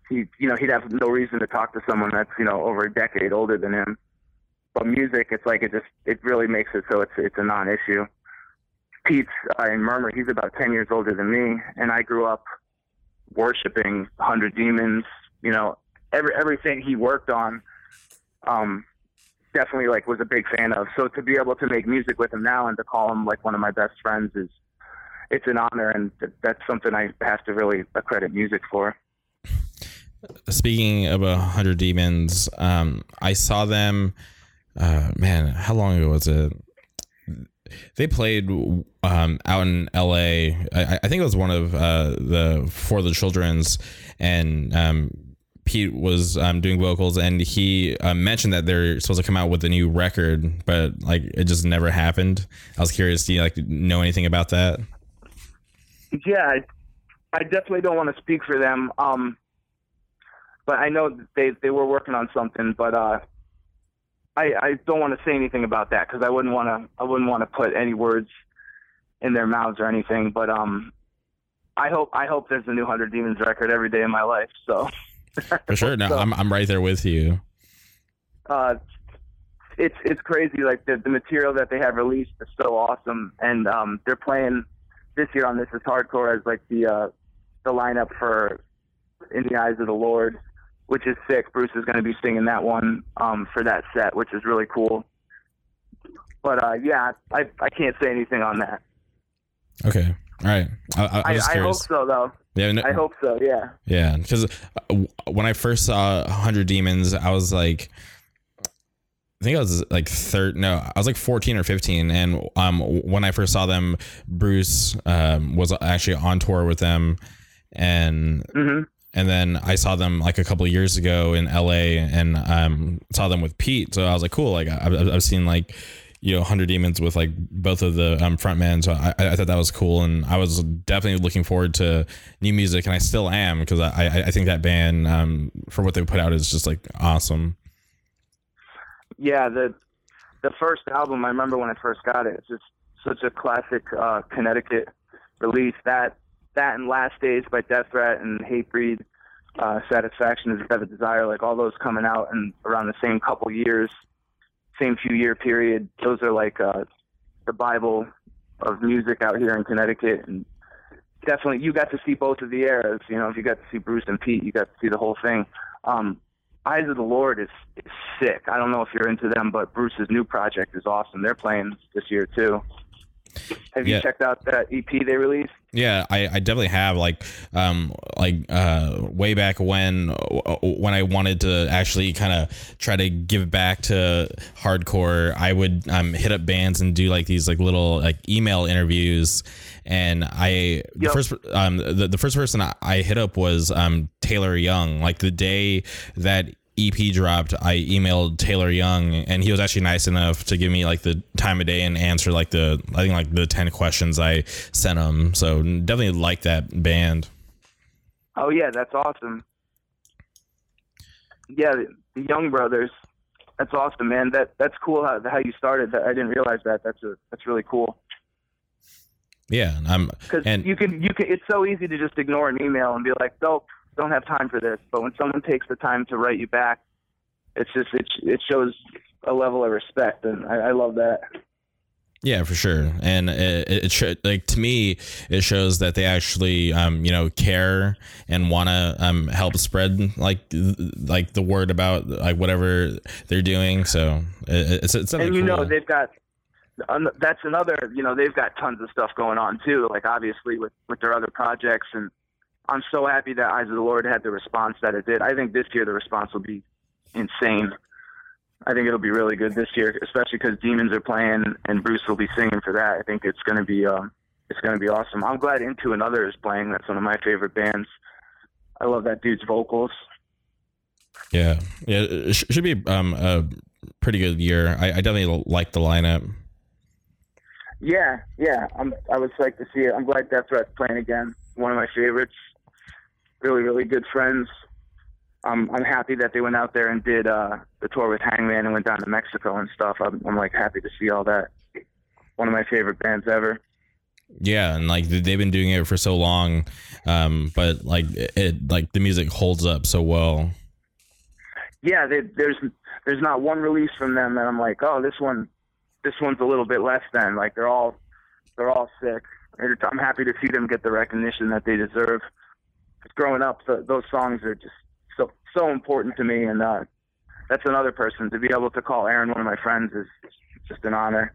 he, you know, he'd have no reason to talk to someone that's you know over a decade older than him. But music, it's like it just it really makes it so it's it's a non-issue. Pete's uh, in Murmur, he's about ten years older than me, and I grew up worshiping Hundred Demons, you know, every everything he worked on, um, definitely like was a big fan of. So to be able to make music with him now and to call him like one of my best friends is it's an honor, and that's something I have to really credit music for. speaking of a hundred demons, um, I saw them. Uh, man, how long ago was it? They played um, out in L.A. I, I think it was one of uh, the for the children's, and um, Pete was um, doing vocals, and he uh, mentioned that they're supposed to come out with a new record, but like it just never happened. I was curious. Do you like know anything about that? Yeah, I, I definitely don't want to speak for them. Um, but I know they they were working on something, but uh, I I don't want to say anything about that because I wouldn't want to I wouldn't want to put any words in their mouths or anything. But um, I hope I hope there's a new Hundred Demons record every day of my life. So for sure, no, so, I'm I'm right there with you. *laughs* Uh, it's it's crazy. Like the the material that they have released is so awesome, and um, they're playing this year on This Is Hardcore as like the uh, the lineup for In the Eyes of the Lord, which is sick. Bruce is going to be singing that one um, for that set, which is really cool. But uh, yeah, I I can't say anything on that. Okay. All right. I, I, I, hope so, though. Yeah, no, I hope so. Yeah. Yeah, because uh, when I first saw Hundred Demons, I was like, I think I was like third. No, I was like fourteen or fifteen, and um, when I first saw them, Bruce um, was actually on tour with them, and mm-hmm. and then I saw them like a couple years ago in L.A. and um, saw them with Pete. So I was like, cool. Like I've, I've seen like you know, Hundred Demons with like both of the um, frontmen. So I, I thought that was cool, and I was definitely looking forward to new music, and I still am because I, I think that band um, for what they put out is just like awesome. Yeah, the the first album I remember when I first got it. It's just such a classic uh, Connecticut release. That that and Last Days by Death Threat and Hatebreed, uh, Satisfaction is Better Desire, like all those coming out and around the same couple years same few year period. Those are like uh, the Bible of music out here in Connecticut, and definitely you got to see both of the eras. You know, if you got to see Bruce and Pete, you got to see the whole thing. Um, Eyes of the Lord is, is sick. I don't know if you're into them, but Bruce's new project is awesome. They're playing this year too. Have you yeah. checked out that EP they released? Yeah, I, I definitely have. Like, um, like uh, way back when, when I wanted to actually kind of try to give back to hardcore, I would um hit up bands and do like these like little like email interviews. And I the first um the, the first person I hit up was um Taylor Young. Like the day that EP dropped, I emailed Taylor Young, and he was actually nice enough to give me like the time of day and answer like the I think like the ten questions I sent him. So definitely like that band. Oh yeah, that's awesome. Yeah, the, Young Brothers. That's awesome, man. That that's cool how how you started. I didn't realize that. That's a that's really cool. Yeah, I'm because you can you can. It's so easy to just ignore an email and be like, nope, don't have time for this. But when someone takes the time to write you back, it's just it it shows a level of respect, and I, I love that. Yeah, for sure, and it, it, like to me, it shows that they actually, um, you know, care and want to um help spread like like the word about like whatever they're doing. So it, it's it's and you cool. know they've got that's another you know they've got tons of stuff going on too. Like obviously with with their other projects and I'm so happy that Eyes of the Lord had the response that it did. I think this year the response will be insane. I think it'll be really good this year, especially because Demons are playing and Bruce will be singing for that. I think it's going to be um, it's going to be awesome. I'm glad Into Another is playing. That's one of my favorite bands. I love that dude's vocals. Yeah, yeah, it should be um, a pretty good year. I, I definitely like the lineup. Yeah, yeah, I'm. I was psyched to see it. I'm glad Death Threat's playing again. One of my favorites really, really good friends. I'm I'm happy that they went out there and did uh, the tour with Hangman and went down to Mexico and stuff. I'm, I'm like happy to see all that. One of my favorite bands ever. Yeah, and like they've been doing it for so long, um, but like it, like the music holds up so well. Yeah, they, there's there's not one release from them that I'm like, oh, this one, this one's a little bit less than. Like they're all they're all sick. I'm happy to see them get the recognition that they deserve growing up, the, those songs are just so so important to me, and uh, that's another person to be able to call Aaron one of my friends is just an honor.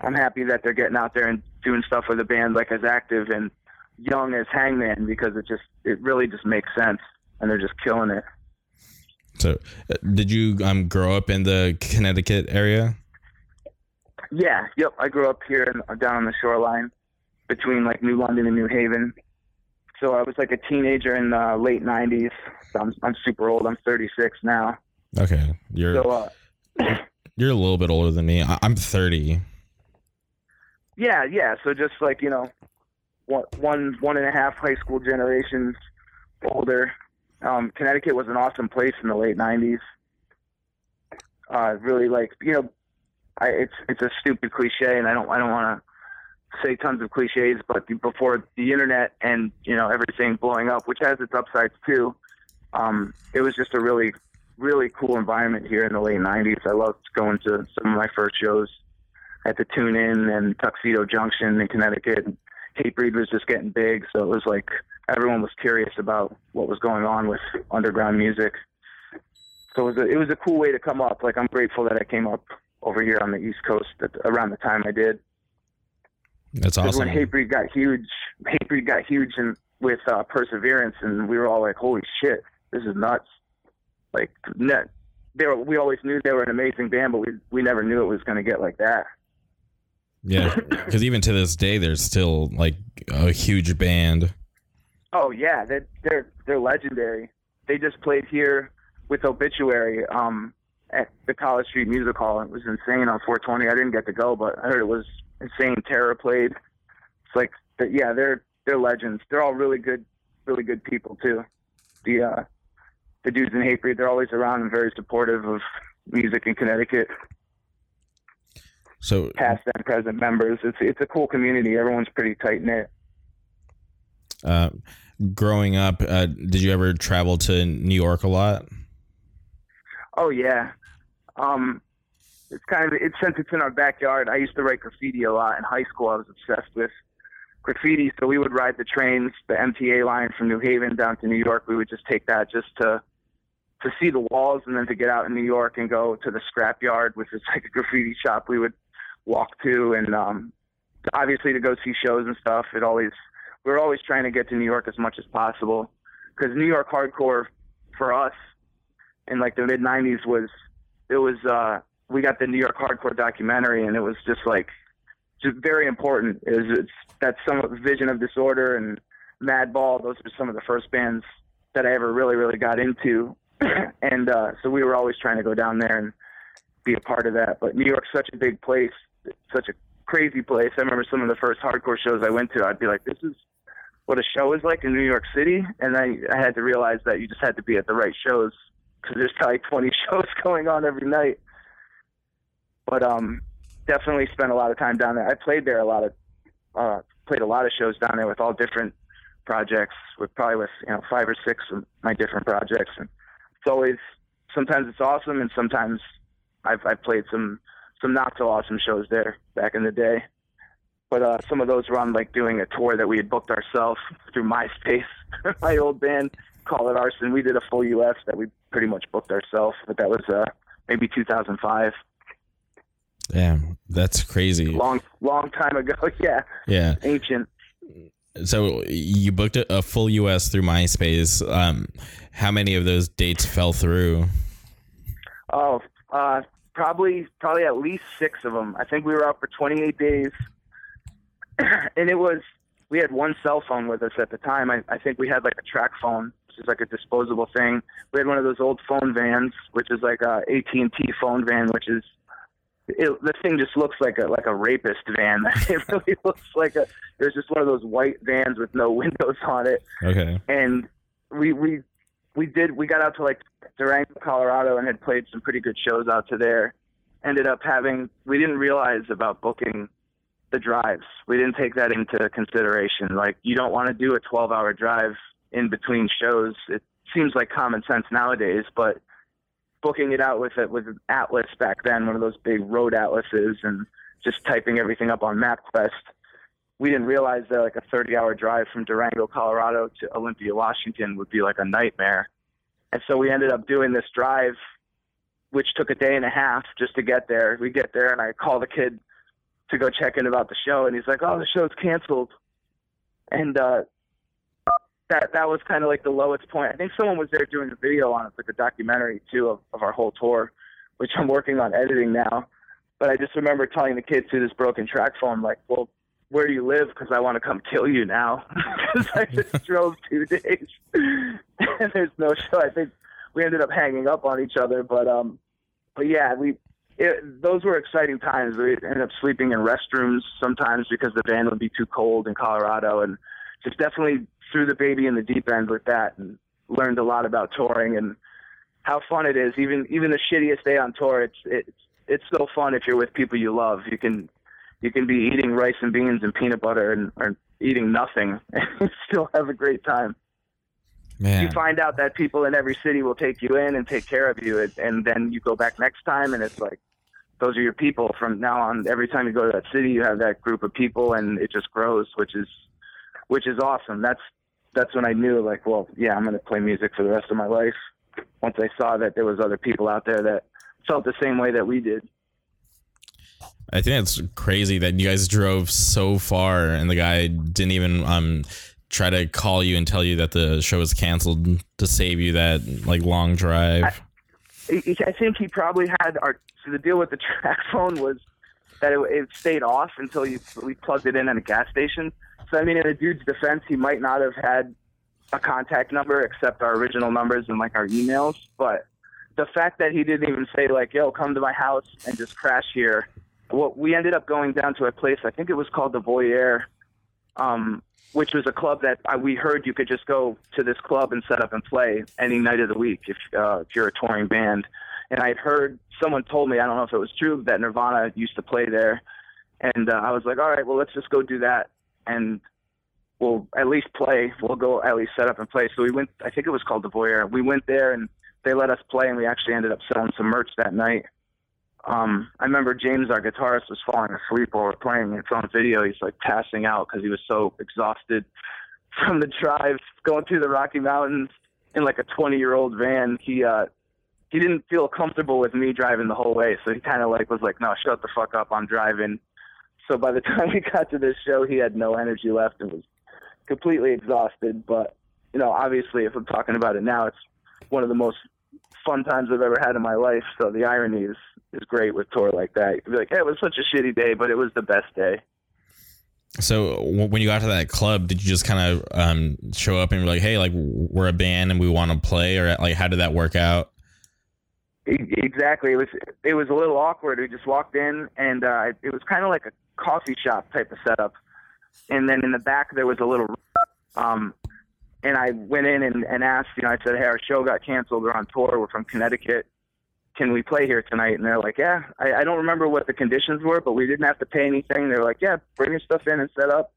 I'm happy that they're getting out there and doing stuff with a band like as active and young as Hangman because it just it really just makes sense. and they're just killing it. So, uh, did you um grow up in the Connecticut area? Yeah, yep. I grew up here in, down on the shoreline between like New London and New Haven. So I was like a teenager in the late '90s. So I'm I'm super old. I'm 36 now. Okay, you're So uh, *clears throat* you're a little bit older than me. I- I'm 30. yeah, yeah. So just like you know, one one one and a half high school generations older. Um, Connecticut was an awesome place in the late '90s. Uh, really like you know, I, it's it's a stupid cliche, and I don't I don't want to say tons of cliches, but before the internet and you know everything blowing up, which has its upsides too, um, it was just a really really cool environment here in the late '90s. I loved going to some of my first shows at the Tune Inn and Tuxedo Junction in Connecticut. Hatebreed was just getting big, so it was like everyone was curious about what was going on with underground music. So it was a, it was a cool way to come up. Like I'm grateful that I came up over here on the East Coast at, around the time I did. That's awesome. when Hatebreed got huge, Hatebreed got huge and with uh, Perseverance, and we were all like, "Holy shit, this is nuts!" Like, net, they were, we always knew they were an amazing band, but we we never knew it was going to get like that. Yeah, *laughs* because even to this day, there's still like a huge band. Oh yeah, they're they're they're legendary. They just played here with Obituary um, at the College Street Music Hall. It was insane on 420. I didn't get to go, but I heard it was insane. Terror played. It's like, yeah, they're they're legends. They're all really good, really good people too. The uh, the dudes in Hatebreed, they're always around and very supportive of music in Connecticut, So, past and present members. It's it's a cool community. Everyone's pretty tight knit. uh, growing up, uh, did you ever travel to New York a lot? Oh yeah. Um, it's kind of it's since it's in our backyard. I used to write graffiti a lot in high school. I was obsessed with graffiti, so we would ride the trains, the MTA line from New Haven down to New York. We would just take that just to to see the walls, and then to get out in New York and go to the scrap yard, which is *laughs* like a graffiti shop. We would walk to, and um, obviously to go see shows and stuff. It always we were always trying to get to New York as much as possible because New York hardcore for us in like the mid '90s was it was uh we got the New York hardcore documentary and it was just like just very important. It it's that's some of Vision of Disorder and Madball. Those are some of the first bands that I ever really really got into, *clears throat* and uh, so we were always trying to go down there and be a part of that. But New York's such a big place, such a crazy place. I remember some of the first hardcore shows I went to. I'd be like, this is what a show is like in New York City, and I I had to realize that you just had to be at the right shows because there's probably 20 *laughs* shows going on every night. But um, definitely spent a lot of time down there. I played there a lot of, uh, played a lot of shows down there with all different projects, with probably with you know five or six of my different projects, and it's always sometimes it's awesome, and sometimes I've I've played some some not so awesome shows there back in the day. But uh, some of those were on like doing a tour that we had booked ourselves through MySpace, *laughs* my old band, Call It Arson. We did a full U.S. that we pretty much booked ourselves, but that was uh, maybe 2005. Damn, that's crazy. Long, long time ago. *laughs* yeah, Yeah. ancient. So you booked a, full US through MySpace. Um, how many of those dates fell through? Oh, uh, probably, probably at least six of them. I think we were out for 28 days, *clears throat* and it was. We had one cell phone with us at the time. I, I think we had like a TracFone, which is like a disposable thing. We had one of those old phone vans, which is like a AT and T phone van, which is it, the thing just looks like a like a rapist van. *laughs* it really looks like a. There's just one of those white vans with no *laughs* windows on it Okay. and we we we did we got out to like Durango, Colorado, and had played some pretty good shows out to there. Ended up having we didn't realize about booking the drives. We didn't take that into consideration. Like you don't want to do a 12-hour drive in between shows. It seems like common sense nowadays, but booking it out with it with an Atlas back then, one of those big road atlases, and just typing everything up on MapQuest we didn't realize that like a 30 hour drive from Durango, Colorado to Olympia, Washington would be like a nightmare. And so we ended up doing this drive, which took a day and a half just to get there. We get there and I call the kid to go check in about the show and he's like, Oh, the show's canceled. And, uh, that that was kind of like the lowest point. I think someone was there doing a video on it, like a documentary too of, of our whole tour, which I'm working on editing now. But I just remember telling the kids through this broken TracFone, like, well, where do you live? Because I want to come kill you now. *laughs* Because I *laughs* just drove two days *laughs* and there's no show. I think we ended up hanging up on each other, but um, but yeah, we it, those were exciting times. We ended up sleeping in restrooms sometimes because the van would be too cold in Colorado, and just definitely threw the baby in the deep end with that, and learned a lot about touring and how fun it is. Even even the shittiest day on tour, it's it's it's so fun if you're with people you love. You can you can be eating rice and beans and peanut butter and or eating nothing *laughs* and still have a great time. Man. You find out that people in every city will take you in and take care of you, and, and then you go back next time, and it's like those are your people from now on. Every time you go to that city, you have that group of people, and it just grows, which is which is awesome. That's that's when I knew, like, well, yeah, I'm going to play music for the rest of my life. Once I saw that there was other people out there that felt the same way that we did. I think it's crazy that you guys drove so far and the guy didn't even um try to call you and tell you that the show was canceled to save you that like long drive. I, I think he probably had our so the deal with the *laughs* track phone was that it, it stayed off until you we plugged it in at a gas station. So I mean, in a dude's defense, he might not have had a contact number except our original numbers and like our emails. But the fact that he didn't even say like, "Yo, come to my house and just crash here," well, we ended up going down to a place. I think it was called the Voyeur, um, which was a club that I, we heard you could just go to this club and set up and play any night of the week if uh, if you're a touring band. And I'd heard someone told me I don't know if it was true that Nirvana used to play there, and uh, I was like, all right, well let's just go do that and we'll at least play. We'll go at least set up and play. So we went. I think it was called the Voyeur. We went there and they let us play, and we actually ended up selling some merch that night. Um, I remember James, our guitarist, was falling asleep while we are playing. It's on video. He's like passing out because he was so exhausted *laughs* from the drive going through the Rocky Mountains in like a 20 year old van. He uh, he didn't feel comfortable with me driving the whole way, so he kind of like was like, "No, shut the fuck up, I'm driving." So by the *laughs* time we got to this show, he had no energy left and was completely exhausted. But you know, obviously, if I'm talking about it now, it's one of the most fun times I've ever had in my life. So the irony is is great with tour like that. You'd be like, hey, it was such a shitty day, but it was the best day. So when you got to that club, did you just kind of um, show up and be like, "Hey, like we're a band and we want to play," or like how did that work out? Exactly. It was it was a little awkward. We just walked in and uh, it was kind of like a coffee shop type of setup, and then in the back there was a little. Um, and I went in and, and asked, you know, I said, "Hey, our show got canceled. We're on tour. We're from Connecticut can we play here tonight? And they're like, yeah. I, I don't remember what the conditions were, but we didn't have to pay anything. They're like, yeah, bring your stuff in and set up.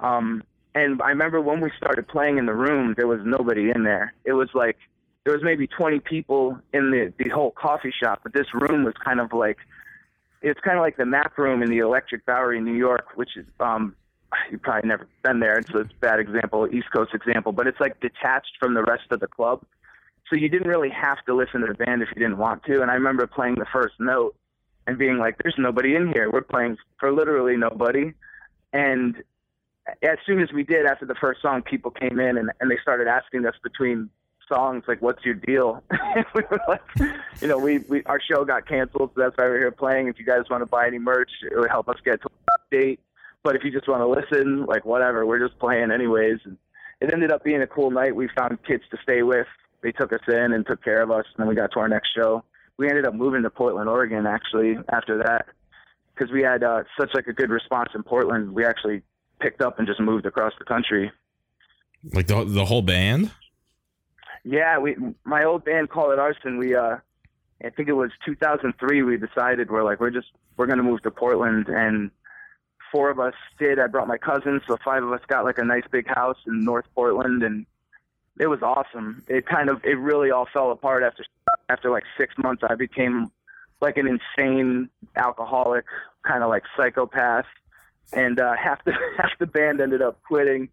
Um, and I remember when we started playing in the room, there was nobody in there. It was like there was maybe 20 people in the the whole coffee shop, but this room was kind of like it's kind of like the map room in the Electric Bowery in New York, which is um you've probably never been there. It's a bad example, East Coast example, but it's like detached from the rest of the club so you didn't really have to listen to the band if you didn't want to. And I remember playing the first note and being like, "There's nobody in here. We're playing for literally nobody." And as soon as we did, after the first song, people came in and, and they started asking us between songs, like, "What's your deal?" *laughs* we were like, "You know, we, we our show got canceled, so that's why we're here playing. If you guys want to buy any merch, it would help us get to date. But if you just want to listen, like whatever, we're just playing anyways." And it ended up being a cool night. We found kids to stay with they took us in and took care of us, and then we got to our next show. We ended up moving to Portland, Oregon, actually after that, because we had uh, such like a good response in Portland. We actually picked up and just moved across the country. Like the the whole band. Yeah, we my old band Call It Arson. We uh, I think it was 2003. We decided we're like we're just we're gonna move to Portland, and four of us did. I brought my cousins, so five of us got like a nice big house in North Portland, and it was awesome. It kind of it really all fell apart after after like six months. I became like an insane alcoholic, kind of like psychopath, and uh, half the *laughs* half the band ended up quitting.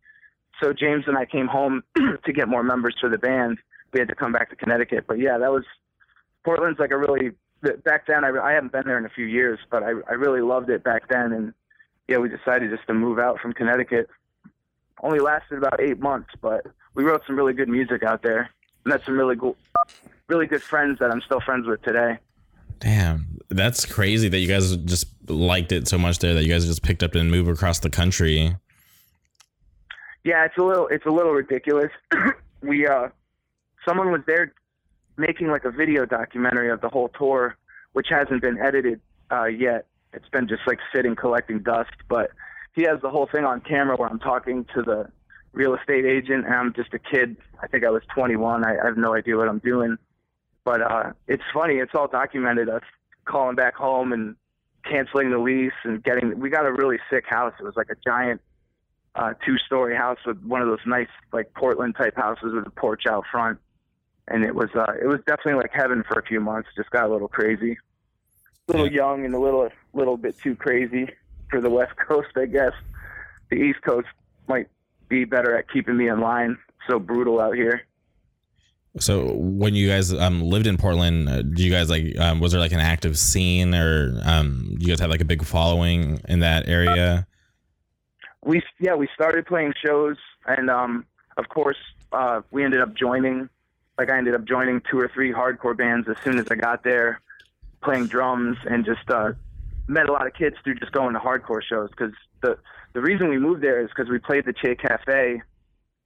So James and I came home *clears throat* to get more members for the band. We had to come back to Connecticut, but yeah, that was Portland's like a really back then. I, I haven't been there in a few years, but I I really loved it back then, and yeah, we decided just to move out from Connecticut only lasted about eight months, but we wrote some really good music out there. And met some really cool, really good friends that I'm still friends with today. Damn, that's crazy that you guys just liked it so much there that you guys just picked up and moved across the country. Yeah, it's a little it's a little ridiculous. *coughs* we uh someone was there making like a video documentary of the whole tour, which hasn't been edited uh yet. It's been just like sitting collecting dust, but he has the whole thing on camera where I'm talking to the real estate agent and I'm just a kid. I think I was 21. I, I have no idea what I'm doing. But uh it's funny, it's all documented us calling back home and canceling the lease and getting we got a really sick house. It was like a giant uh, two-story house with one of those nice like Portland type houses with a porch out front, and it was uh, it was definitely like heaven for a few months. Just got a little crazy, a little Yeah. young and a little little bit too crazy for the *laughs* West Coast, I guess. The East Coast might be better at keeping me in line. So brutal out here. So when you guys um, lived in Portland, uh, do you guys like um, was there like an active scene or um, do you guys have like a big following in that area? We yeah we started playing shows and um of course uh we ended up joining like i ended up joining two or three hardcore bands as soon as i got there playing drums and just uh met a lot of kids through just going to hardcore shows because the the reason we moved there is because we played the che cafe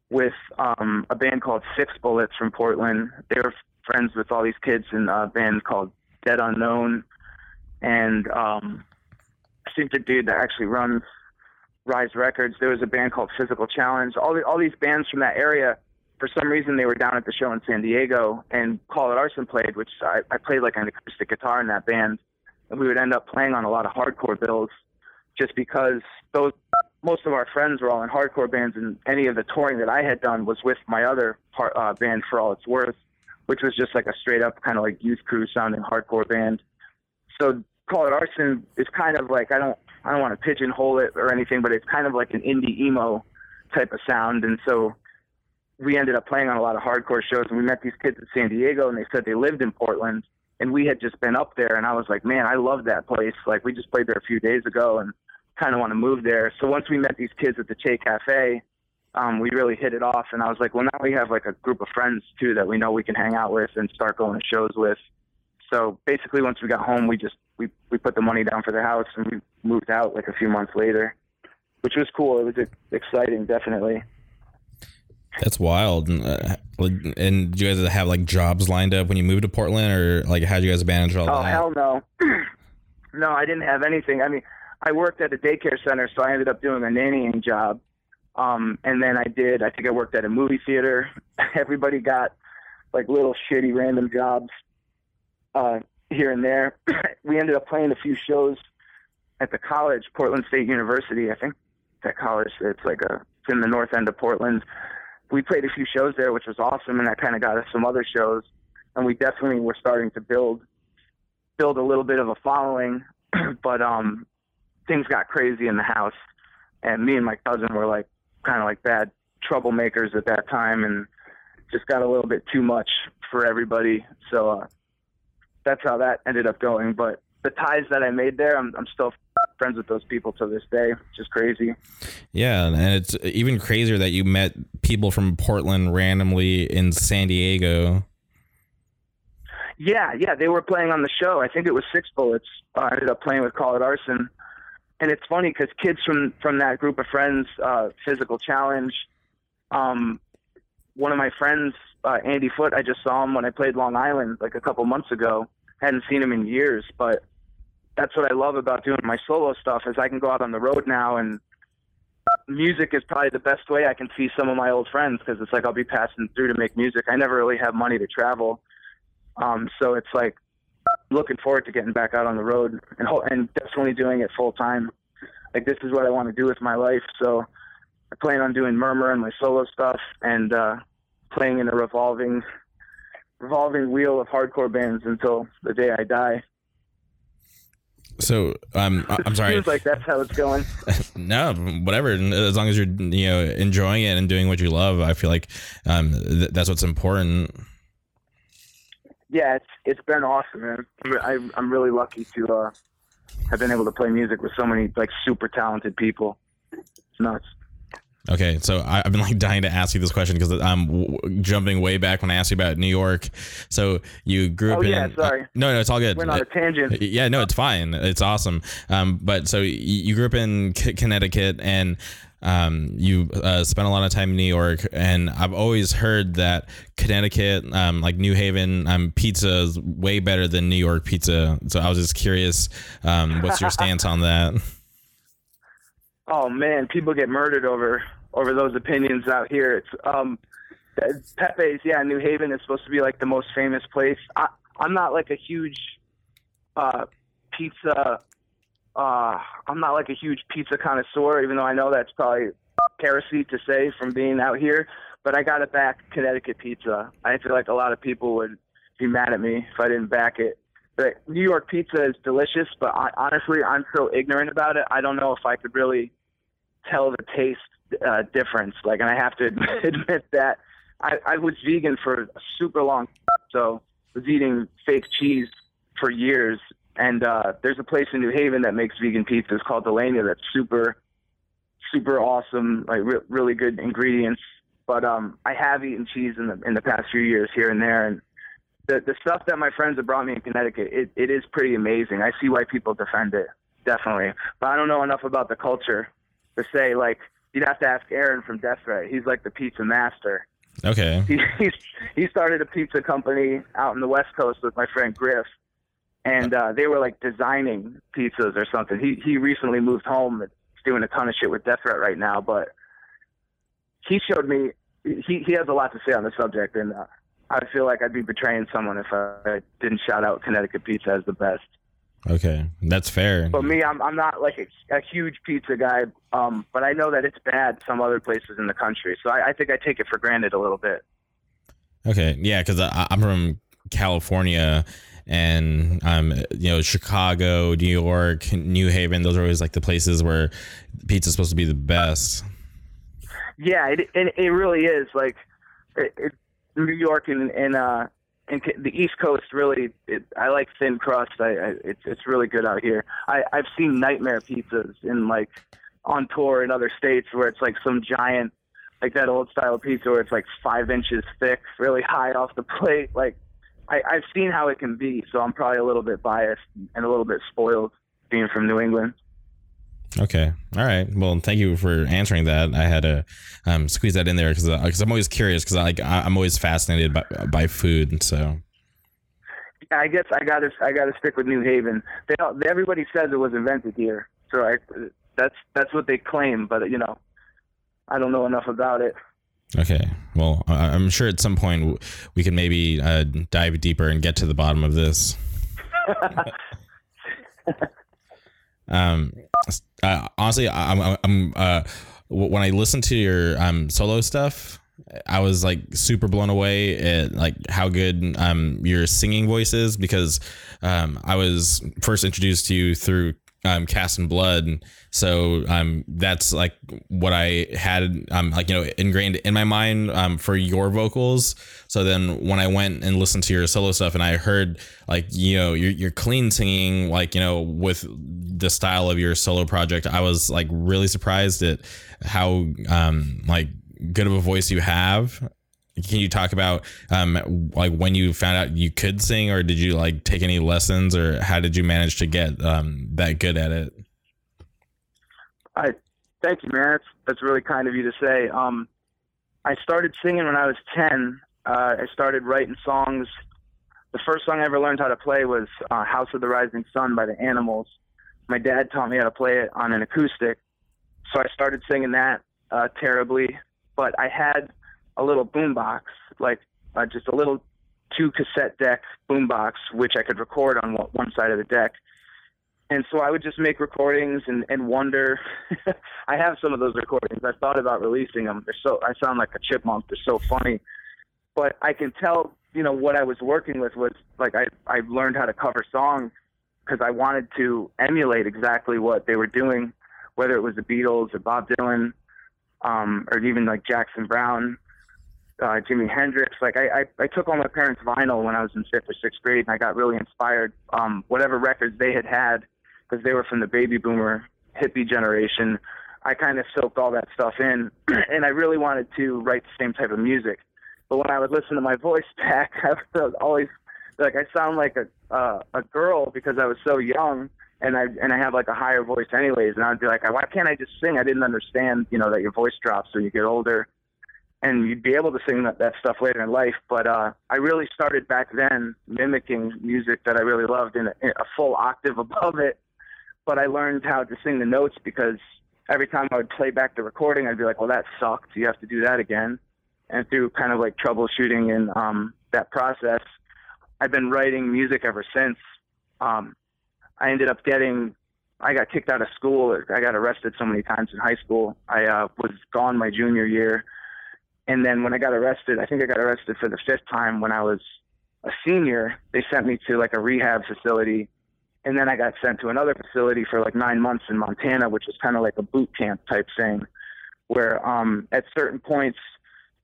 with um a band called six bullets from portland. They were friends with all these kids in a band called dead unknown. And um i think the dude that actually runs Rise Records. There was a band called Physical Challenge. All the, all these bands from that area, for some reason, they were down at the show in San Diego, and Call It Arson played, which I, I played like an acoustic guitar in that band, and we would end up playing on a lot of hardcore bills, just because those most of our friends were all in hardcore bands, and any of the touring that I had done was with my other part, uh, band, For All It's Worth, which was just like a straight up kind of like youth crew sounding hardcore band. So Call It Arson is kind of like I don't I don't want to pigeonhole it or anything, but it's kind of like an indie emo type of sound. And so we ended up playing on a lot of hardcore shows, and we met these kids in San Diego, and they said they lived in Portland, and we had just been up there, and I was like, man, I love that place. Like we just played there a few days ago, and kind of want to move there. So once we met these kids at the Che Cafe, um, we really hit it off, and I was like, well, now we have like a group of friends too that we know we can hang out with and start going to shows with. So basically, once we got home, we just we we put the money down for the house and we moved out like a few months later, which was cool. It was exciting, definitely. That's wild. And, uh, and do you guys have like jobs lined up when you moved to Portland, or like how do you guys manage all Oh that? hell no, *clears throat* no, I didn't have anything. I mean, I worked at a daycare center, so I ended up doing a nannying job. Um, and then I did. I think I worked at a movie theater. *laughs* Everybody got like little shitty random jobs uh, here and there. *clears throat* we ended up playing a few shows at the college, Portland State University. I think that college. It's like a it's in the north end of Portland. We played a few shows there, which was awesome, and that kind of got us some other shows. And we definitely were starting to build build a little bit of a following. *clears throat* but um, things got crazy in the house, and me and my cousin were like kind of like bad troublemakers at that time, and just got a little bit too much for everybody. So uh, that's how that ended up going. But the ties that I made there, I'm, I'm still friends with those people to this day, which is crazy. Yeah, and it's even crazier that you met people from Portland randomly in San Diego. Yeah, yeah, they were playing on the show. I think it was Six Bullets. Uh, I ended up playing with Call It Arson, and it's funny because kids from from that group of friends, uh, Physical Challenge, um, one of my friends, uh, Andy Foot. I just saw him when I played Long Island like a couple months ago. Hadn't seen him in years, but that's what I love about doing my solo stuff is I can go out on the road now and music is probably the best way I can see some of my old friends because it's like I'll be passing through to make music. I never really have money to travel. Um, so it's like looking forward to getting back out on the road and and definitely doing it full time. Like this is what I want to do with my life. So I plan on doing Murmur and my solo stuff and uh, playing in a revolving revolving wheel of hardcore bands until the day I die. So, um, I'm sorry. Seems like that's how it's going. *laughs* no, whatever. As long as you're, you know, enjoying it and doing what you love, I feel like um, th- that's what's important. Yeah, it's it's been awesome, man. I, I'm really lucky to uh, have been able to play music with so many like super talented people. It's nuts. Okay, so I, have been like *laughs* dying to ask you this question because I'm w- jumping way back when I asked you about New York. So you grew up oh, in. yeah, sorry. Uh, no, no, it's all good. Went on a tangent. Yeah, no, it's fine. It's awesome. Um, but so you, you grew up in C- Connecticut and um, you uh, spent a lot of time in New York, and I've always heard that Connecticut, um, like New Haven, um, pizza is way better than New York pizza. So I was just curious, um, what's your *laughs* stance on that? Oh man, people get murdered over over those opinions out here. It's um, Pepe's, yeah, New Haven is supposed to be like the most famous place. I, I'm not like a huge uh, pizza. Uh, I'm not like a huge pizza connoisseur, even though I know that's probably heresy to say from being out here. But I got to back Connecticut pizza. I feel like a lot of people would be mad at me if I didn't back it. But New York pizza is delicious, but I, honestly, I'm so ignorant about it. I don't know if I could really tell the taste uh, difference. Like, and I have to *laughs* admit that I, I was vegan for a super long, time, so was eating fake cheese for years. And uh, there's a place in New Haven that makes vegan pizza. It's called Delania. That's super, super awesome. Like re- really good ingredients. But um, I have eaten cheese in the in the past few years here and there, and the the stuff that my friends have brought me in Connecticut, it, it is pretty amazing. I see why people defend it, definitely. But I don't know enough about the culture to say like you'd have to ask Aaron from Death Threat. He's like the pizza master. Okay. He he's, he started a pizza company out in the West Coast with my friend Griff, and uh, they were like designing pizzas or something. He he recently moved home and he's doing a ton of shit with Death Threat right now. But he showed me he he has a lot to say on the subject, and uh, I feel like I'd be betraying someone if I didn't shout out Connecticut pizza as the best. Okay, that's fair. But me, I'm I'm not like a, a huge pizza guy, um, but I know that it's bad some other places in the country, so I, I think I take it for granted a little bit. Okay, yeah, because I'm from California, and um, you know, Chicago, New York, New Haven. Those are always like the places where pizza's supposed to be the best. Yeah, it it, it really is. Like, it, it, New York and and uh, and the East Coast really, it, I like thin crust. I, I it's it's really good out here. I I've seen nightmare pizzas in like on tour in other states where it's like some giant, like that old style pizza where it's like five inches thick, really high off the *laughs* plate. Like I I've seen how it can be, so I'm probably a little bit biased and a little bit spoiled being from New England. Okay. All right. Well, thank you for answering that. I had to um, squeeze that in there because because I'm always curious because like I'm always fascinated by by food. So. I guess I got to I got to stick with New Haven. They, everybody says it was invented here, so I, that's that's what they claim. But you know, I don't know enough about it. Okay. Well, I'm sure at some point we can maybe uh, dive deeper and get to the bottom of this. *laughs* *laughs* um, uh, honestly, I'm, I'm uh, when I listen to your um, solo stuff, I was like super blown away at like how good um, your singing voice is because um, I was first introduced to you through um, Cast in Blood. So um, that's like what I had um, like you know ingrained in my mind um, for your vocals. So then when I went and listened to your solo stuff and I heard like you know your your clean singing like you know with the style of your solo project, I was like really surprised at how um, like good of a voice you have can you talk about um, like when you found out you could sing or did you like take any lessons or how did you manage to get um, that good at it? I thank you man. That's, that's really kind of you to say. Um, i started singing when i was 10 uh, i started writing songs. The first song i ever learned how to play was uh, house of the rising sun by the animals. My dad taught me how to play it on an acoustic. So i started singing that uh, terribly. But i had a little boombox, like uh, just a little two cassette deck boombox, which I could record on one side of the deck. And so I would just make recordings and, and wonder. *laughs* I have some of those recordings. I thought about releasing them. They're so I sound like a chipmunk. They're so funny, but I can tell you know what I was working with was like I I learned how to cover songs because I wanted to emulate exactly what they were doing, whether it was the Beatles or Bob Dylan, um, or even like Jackson Browne uh, Jimi Hendrix. Like I, I, I took all my parents' vinyl when I was in fifth or sixth grade, and I got really inspired. Um, whatever records they had had, because they were from the baby boomer hippie generation. I kind of soaked all that stuff in, *clears throat* and I really wanted to write the same type of music. But when I would listen to my voice *laughs* back, I was always like I sound like a uh, a girl because I was so young, and I and I have like a higher voice anyways. And I'd be like, why can't I just sing? I didn't understand, you know, that your voice drops when you get older, and you'd be able to sing that, that stuff later in life. But uh, I really started back then mimicking music that I really loved in a, in a full octave *laughs* above it. But I learned how to sing the notes because every time I would play back the recording, I'd be like, well, that sucked. You have to do that again. And through kind of like troubleshooting and um, that process, I've been writing music ever since. Um, I ended up getting, I got kicked out of school. I got arrested so many times in high school. I uh, was gone my junior year. And then when I got arrested, I think I got arrested for the fifth time when I was a senior. They sent me to like a rehab facility. And then I got sent to another facility for like nine months in Montana, which was kind of like a boot camp type thing, where um, at certain points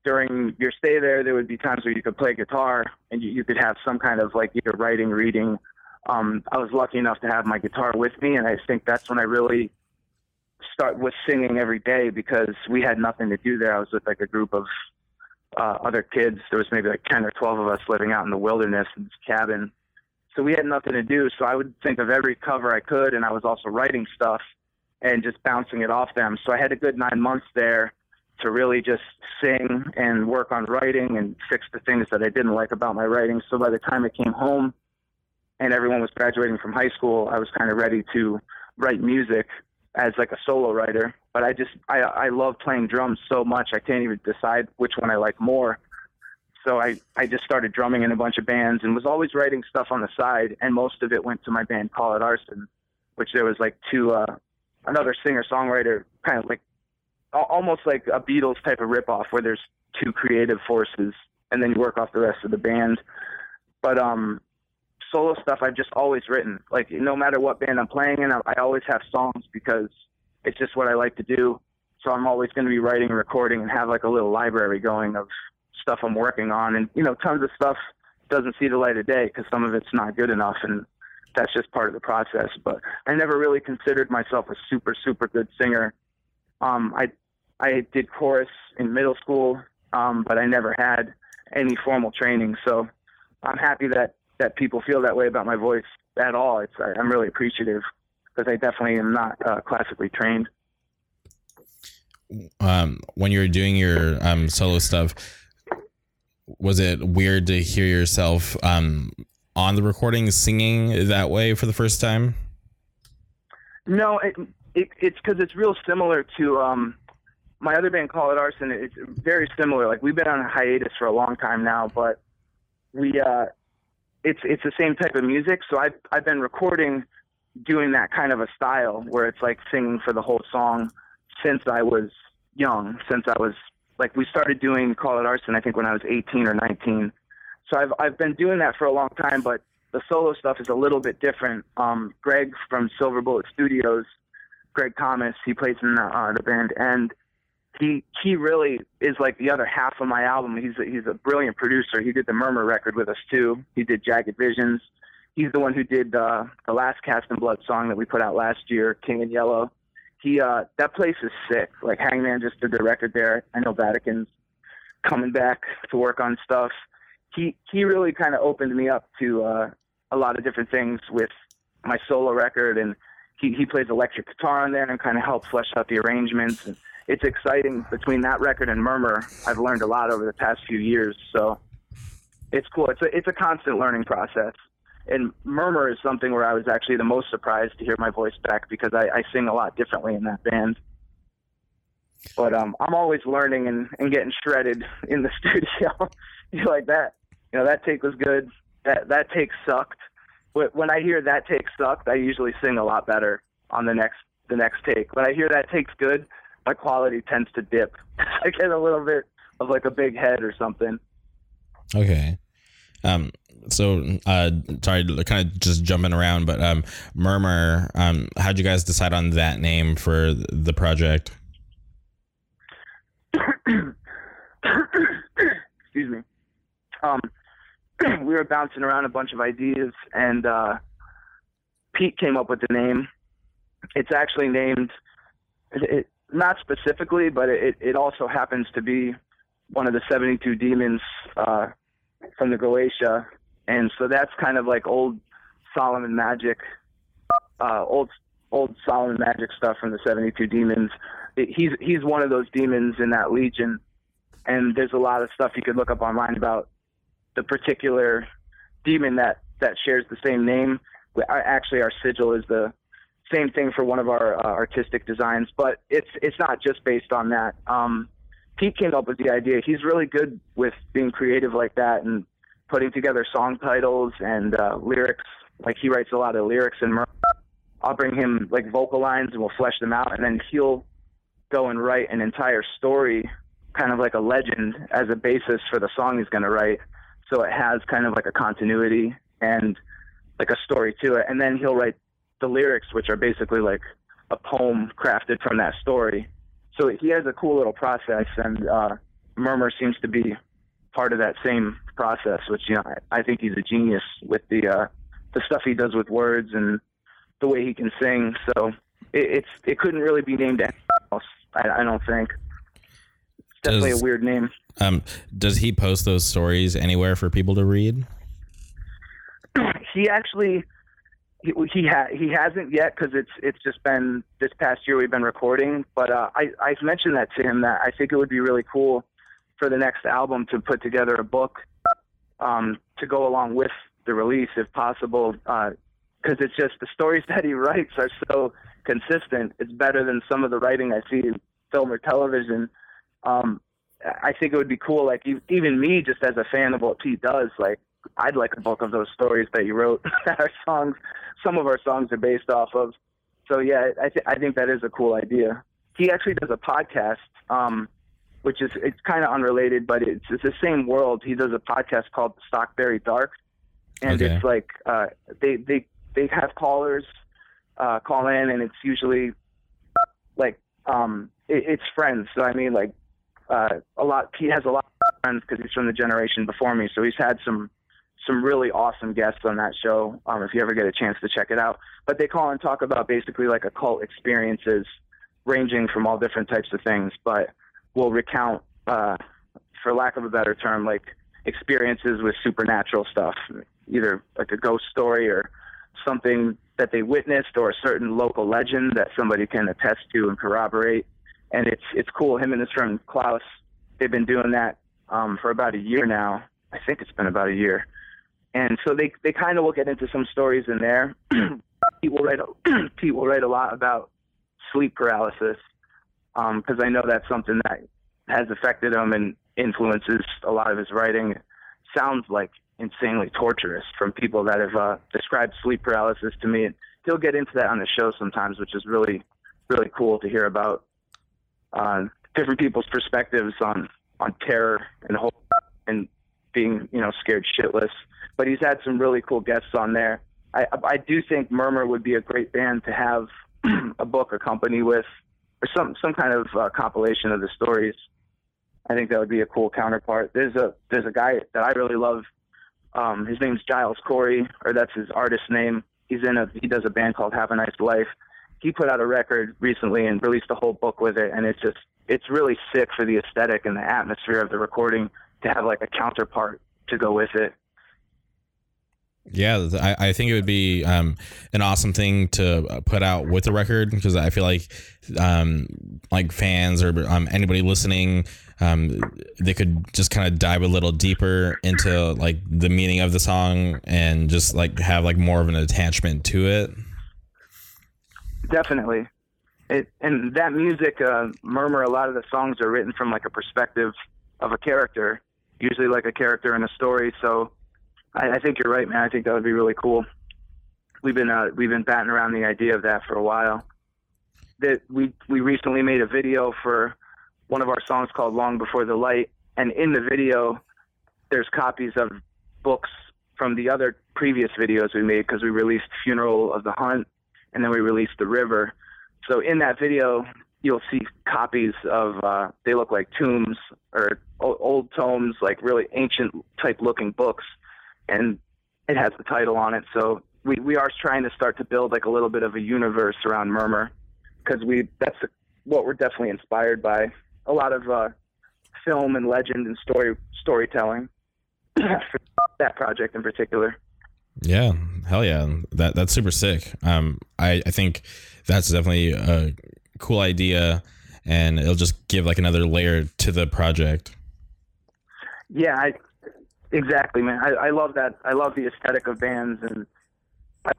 during your stay there, there would be times where you could play guitar and you, you could have some kind of like either writing, reading. Um, I was lucky enough to have my guitar with me, and I think that's when I really start with singing every day because we had nothing to do there. I was with like a group of uh, other kids. There was maybe like ten or twelve of us living out in the wilderness in this cabin, so we had nothing to do. So I would think of every cover I could, and I was also writing stuff and just bouncing it off them. So I had a good nine months there to really just sing and work on writing and fix the things that I didn't like about my writing. So by the time I came home and everyone was graduating from high school, I was kind of ready to write music as like a solo writer. But I just I I love playing drums so much I can't even decide which one I like more. So I I just started drumming in a bunch of bands and was always writing stuff on the side and most of it went to my band Call It Arson, which there was like two uh another singer songwriter kind of like almost like a Beatles type of ripoff where there's two creative forces and then you work off the rest of the band. But um, solo stuff I've just always written. Like no matter what band I'm playing in, I, I always have songs because it's just what I like to do. So I'm always going to be writing and recording and have like a little library going of stuff I'm working on, and you know, tons of stuff doesn't see the light of day because some of it's not good enough, and that's just part of the process. But I never really considered myself a super super good singer. Um, I I did chorus in middle school, um, but I never had any formal training. So I'm happy that that people feel that way about my voice at all. It's I, am really appreciative because I definitely am not uh, classically trained. Um, when you were doing your um, solo stuff, was it weird to hear yourself um, on the recording singing that way for the first time? No, it, it, it's because it's real similar to um, my other band, Call It Arson, it's very similar. Like we've been on a hiatus for a long time now, but we uh, it's it's the same type of music. So I've I've been recording, doing that kind of a style where it's like singing for the whole song since I was young. Since I was like we started doing Call It Arson, I think when I was 18 or 19. So I've I've been doing that for a long time, but the solo stuff is a little bit different. Um, Greg from Silver Bullet Studios, Greg Thomas, he plays in the, uh, the band, and he he really is like the other half of my album. He's a, he's a brilliant producer. He did the Murmur record with us too. He did Jagged Visions. He's the one who did uh, the last Cast in Blood song that we put out last year, King in Yellow. He uh, that place is sick. Like Hangman just did the record there. I know Vatican's coming back to work on stuff. He he really kind of opened me up to uh, a lot of different things with my solo record, and he he plays electric guitar on there and kind of helped flesh out the arrangements. And, it's exciting between that record and Murmur. I've learned a lot over the past few years, so it's cool. It's a it's a constant learning process. And Murmur is something where I was actually the most surprised to hear my voice back because I, I sing a lot differently in that band. But um, I'm always learning and, and getting shredded *laughs* in the studio. *laughs* you like that? You know that take was good. That that take sucked. When I hear that take sucked, I usually sing a lot better on the next the next take. When I hear that take's good, my quality tends to dip. *laughs* I get a little bit of like a big head or something. Okay. Um, so uh sorry kind of just jumping around but um murmur um how'd you guys decide on that name for the project *coughs* excuse me um *clears throat* we were bouncing around a bunch of ideas and uh pete came up with the name it's actually named it, not specifically, but it it also happens to be one of the 72 demons uh, from the Goetia, and so that's kind of like old Solomon magic, uh, old old Solomon magic stuff from the 72 demons. It, he's he's one of those demons in that legion, and there's a lot of stuff you could look up online about the particular demon that that shares the same name. Actually, our sigil is the same thing for one of our uh, artistic designs, but it's it's not just based on that. Um, Pete came up with the idea. He's really good with being creative like that and putting together song titles and uh, lyrics. Like he writes a lot of lyrics and I'll bring him like vocal lines and we'll flesh them out, and then he'll go and write an entire story, kind of like a legend, as a basis for the song he's going to write. So it has kind of like a continuity and like a story to it, and then he'll write the lyrics, which are basically like a poem crafted from that story. So he has a cool little process, and uh, Murmur seems to be part of that same process. Which you know, I, I think he's a genius with the uh, the stuff he does with words and the way he can sing. So it, it's it couldn't really be named anything else. I, I don't think. It's definitely does, a weird name. Um, does he post those stories anywhere for people to read? *clears throat* he actually he he, ha- he hasn't yet because it's it's just been this past year we've been recording. But uh, I I've mentioned that to him that I think it would be really cool for the next album to put together a book um, to go along with the release if possible because uh, it's just the stories *laughs* that he writes are so consistent. It's better than some of the writing I see in film or television. Um, I think it would be cool, like even me, just as a fan of what Pete does, like I'd like a book of those stories that you wrote *laughs* that our songs, some of our songs are based off of. So yeah, I, th- I think that is a cool idea. He actually does a podcast, um, which is it's kind of unrelated, but it's it's the same world. He does a podcast called Stockberry Dark, and okay. it's like uh, they they they have callers uh, call in, and it's usually like um, it, it's friends. So I mean, like uh, a lot. He has a lot of friends because he's from the generation before me. So he's had some some really awesome guests on that show. Um, if you ever get a chance to check it out, but they call and talk about basically like occult experiences, ranging from all different types of things. But we'll recount, uh, for lack of a better term, like experiences with supernatural stuff, either like a ghost story or something that they witnessed or a certain local legend that somebody can attest to and corroborate. And it's it's cool. Him and his friend Klaus, they've been doing that um, for about a year now. I think it's been about a year and so they they kind of will get into some stories in there. *clears throat* Pete will write a, *clears throat* Pete will write a lot about sleep paralysis because um, I know that's something that has affected him and influences a lot of his writing. Sounds like insanely torturous from people that have uh, described sleep paralysis to me. And he'll get into that on the show sometimes, which is really really cool to hear about uh, different people's perspectives on on terror and hope and being you know scared shitless but he's had some really cool guests on there. I, I do think Murmur would be a great band to have *clears throat* a book accompany with, or some some kind of uh, compilation of the stories. I think that would be a cool counterpart. There's a there's a guy that I really love. Um, his name's Giles Corey, or that's his artist name. He's in a he does a band called Have a Nice Life. He put out a record recently and released a whole book with it, and it's just it's really sick for the aesthetic and the atmosphere of the recording to have like a counterpart to go with it. Yeah, I, I think it would be um, an awesome thing to put out with the record because I feel like um, like fans or um, anybody listening, um, they could just kind of dive a little deeper into like the meaning of the song and just like have like more of an attachment to it. Definitely, it and that music, uh, murmur. A lot of the songs are written from like a perspective of a character, usually like a character in a story. So I, I think you're right, man. I think that would be really cool. We've been uh, we've been batting around the idea of that for a while. That we we recently made a video for one of our songs called "Long Before the Light," and in the video, there's copies of books from the other previous videos we made because we released "Funeral of the Hunt" and then we released "The River." So in that video, you'll see copies of uh, they look like tombs or old tomes, like really ancient type looking books and it has the title on it. So we, we are trying to start to build like a little bit of a universe around Murmur because we that's what we're definitely inspired by. A lot of uh, film and legend and story storytelling *clears throat* for that project in particular. Yeah, hell yeah, that that's super sick. Um, I I think that's definitely a cool idea, and it'll just give like another layer to the project. Yeah, I, exactly, man. I, I love that. I love the aesthetic of bands, and I,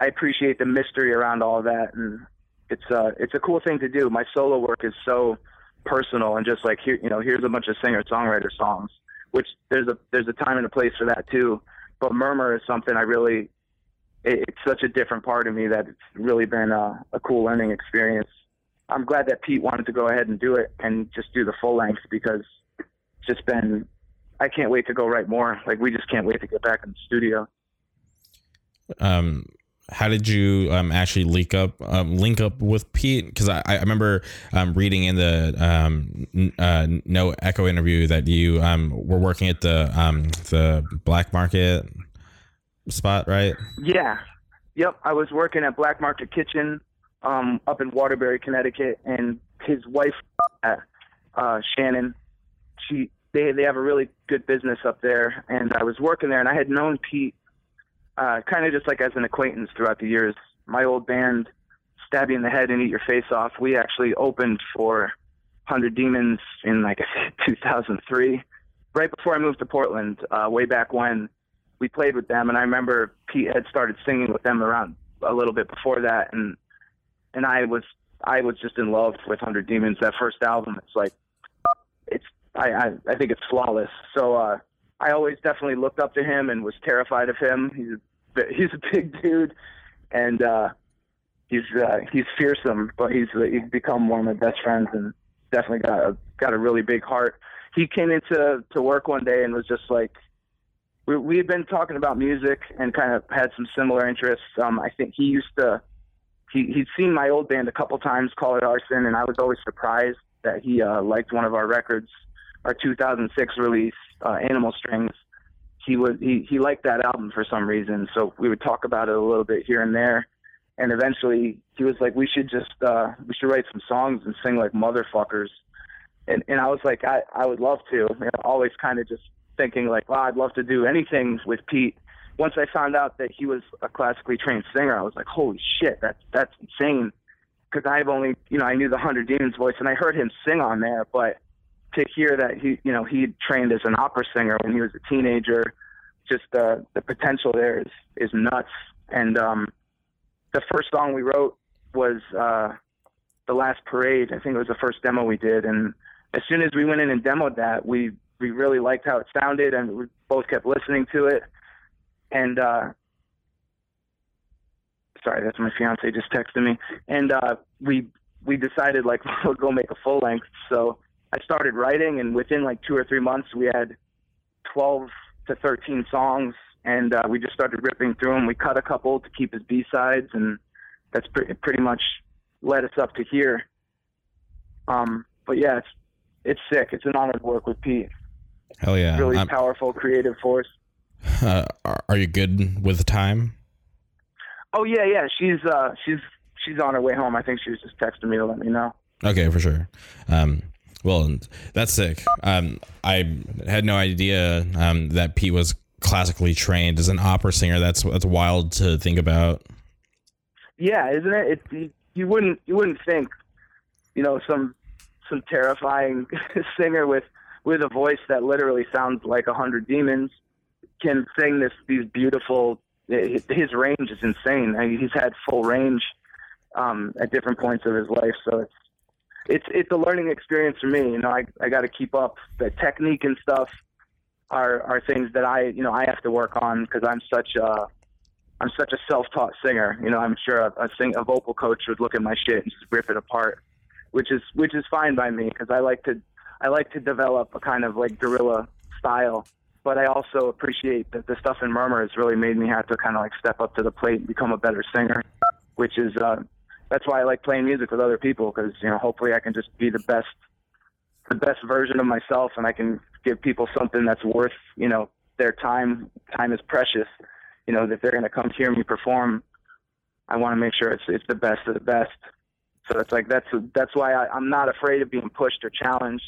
I appreciate the mystery around all of that. And it's uh, it's a cool thing to do. My solo work is so personal and just like here, you know, here's a bunch of singer songwriter songs, which there's a there's a time and a place for that too. But Murmur is something I really, it, it's such a different part of me that it's really been a, a cool learning experience. I'm glad that Pete wanted to go ahead and do it and just do the full length because it's just been, I can't wait to go write more. Like we just can't wait to get back in the studio. Um, how did you um, actually link up um, link up with Pete? Because I, I remember um, reading in the um, uh, no echo interview that you um, were working at the um, the black market spot, right? Yeah, yep. I was working at Black Market Kitchen up in Waterbury, Connecticut, and his wife, uh, Shannon, she they they have a really good business up there, and I was working there, and I had known Pete uh, kind of just like as an acquaintance throughout the years. My old band, Stab You in the Head and Eat Your Face Off, we actually opened for 100 Demons in like *laughs* 2003, right before I moved to Portland, uh, way back when we played with them. And I remember Pete had started singing with them around a little bit before that. And, and I was, I was just in love with 100 Demons. That first album, it's like, I, I, I think it's flawless. So, uh, I always definitely looked up to him and was terrified of him. He's a, *laughs* he's a big dude, and uh, he's uh, he's fearsome, but he's he's become one of my best friends and definitely got a got a really big heart. He came into to work one day and was just like, we we had been talking about music and kind of had some similar interests. Um, I think he used to he he'd seen my old band a couple times, Call It Arson, and I was always surprised that he uh, liked one of our records, our 2006 release uh, Animal Strings, he was he he liked that album for some reason. So we would talk about it a little bit here and there, and eventually he was like, "We should just uh, we should write some songs and sing like motherfuckers." And and I was like, I I would love to. You know, always kind of just thinking like, "Wow, I'd love to do anything with Pete." Once I found out that he was a classically trained singer, I was like, "Holy shit, that's that's insane!" Because I've only you know I knew the Hundred Demons voice and I heard him sing on there, but to hear that he, you know, he trained as an opera singer when he was a teenager, just uh, the potential there is is nuts. And um, the first song we wrote was uh, the last parade. I think it was the first demo we did, and as soon as we went in and demoed that, we we really liked how it sounded, and we both kept listening to it. And uh, sorry, that's my fiance just texted me, and uh, we we decided like *laughs* we'll go make a full length. So I started writing, and within like two or three months, we had 12 to 13 songs, and uh, we just started ripping through them. We cut a couple to keep as B sides, and that's pretty pretty much led us up to here. Um, but yeah, it's it's sick. It's an honor to work with Pete. Hell yeah! Really I'm, powerful, creative force. *laughs* Uh, are you good with time? Oh yeah, yeah. She's uh, she's she's on her way home. I think she was just texting me to let me know. Okay, for sure. Um, well, that's sick. Um, I had no idea um, that Pete was classically trained as an opera singer. That's that's wild to think about. Yeah, isn't it? it you wouldn't you wouldn't think, you know, some some terrifying *laughs* singer with with a voice that literally sounds like a hundred demons can sing this these beautiful. His range is insane. I mean, he's had full range um, at different points of his life, so it's it's it's a learning experience for me. You know, I I got to keep up the technique and stuff are are things that I you know I have to work on because I'm such a I'm such a self-taught singer. You know, I'm sure a, a sing a vocal coach would look at my shit and just rip it apart, which is which is fine by me because I like to I like to develop a kind of like guerrilla style. But I also appreciate that the stuff in Murmur has really made me have to kind of like step up to the plate and become a better singer, which is uh, that's why I like playing music with other people because you know hopefully I can just be the best the best version of myself and I can give people something that's worth you know their time time is precious you know if they're going to come hear me perform I want to make sure it's it's the best of the best So it's like that's that's why I, I'm not afraid of being pushed or challenged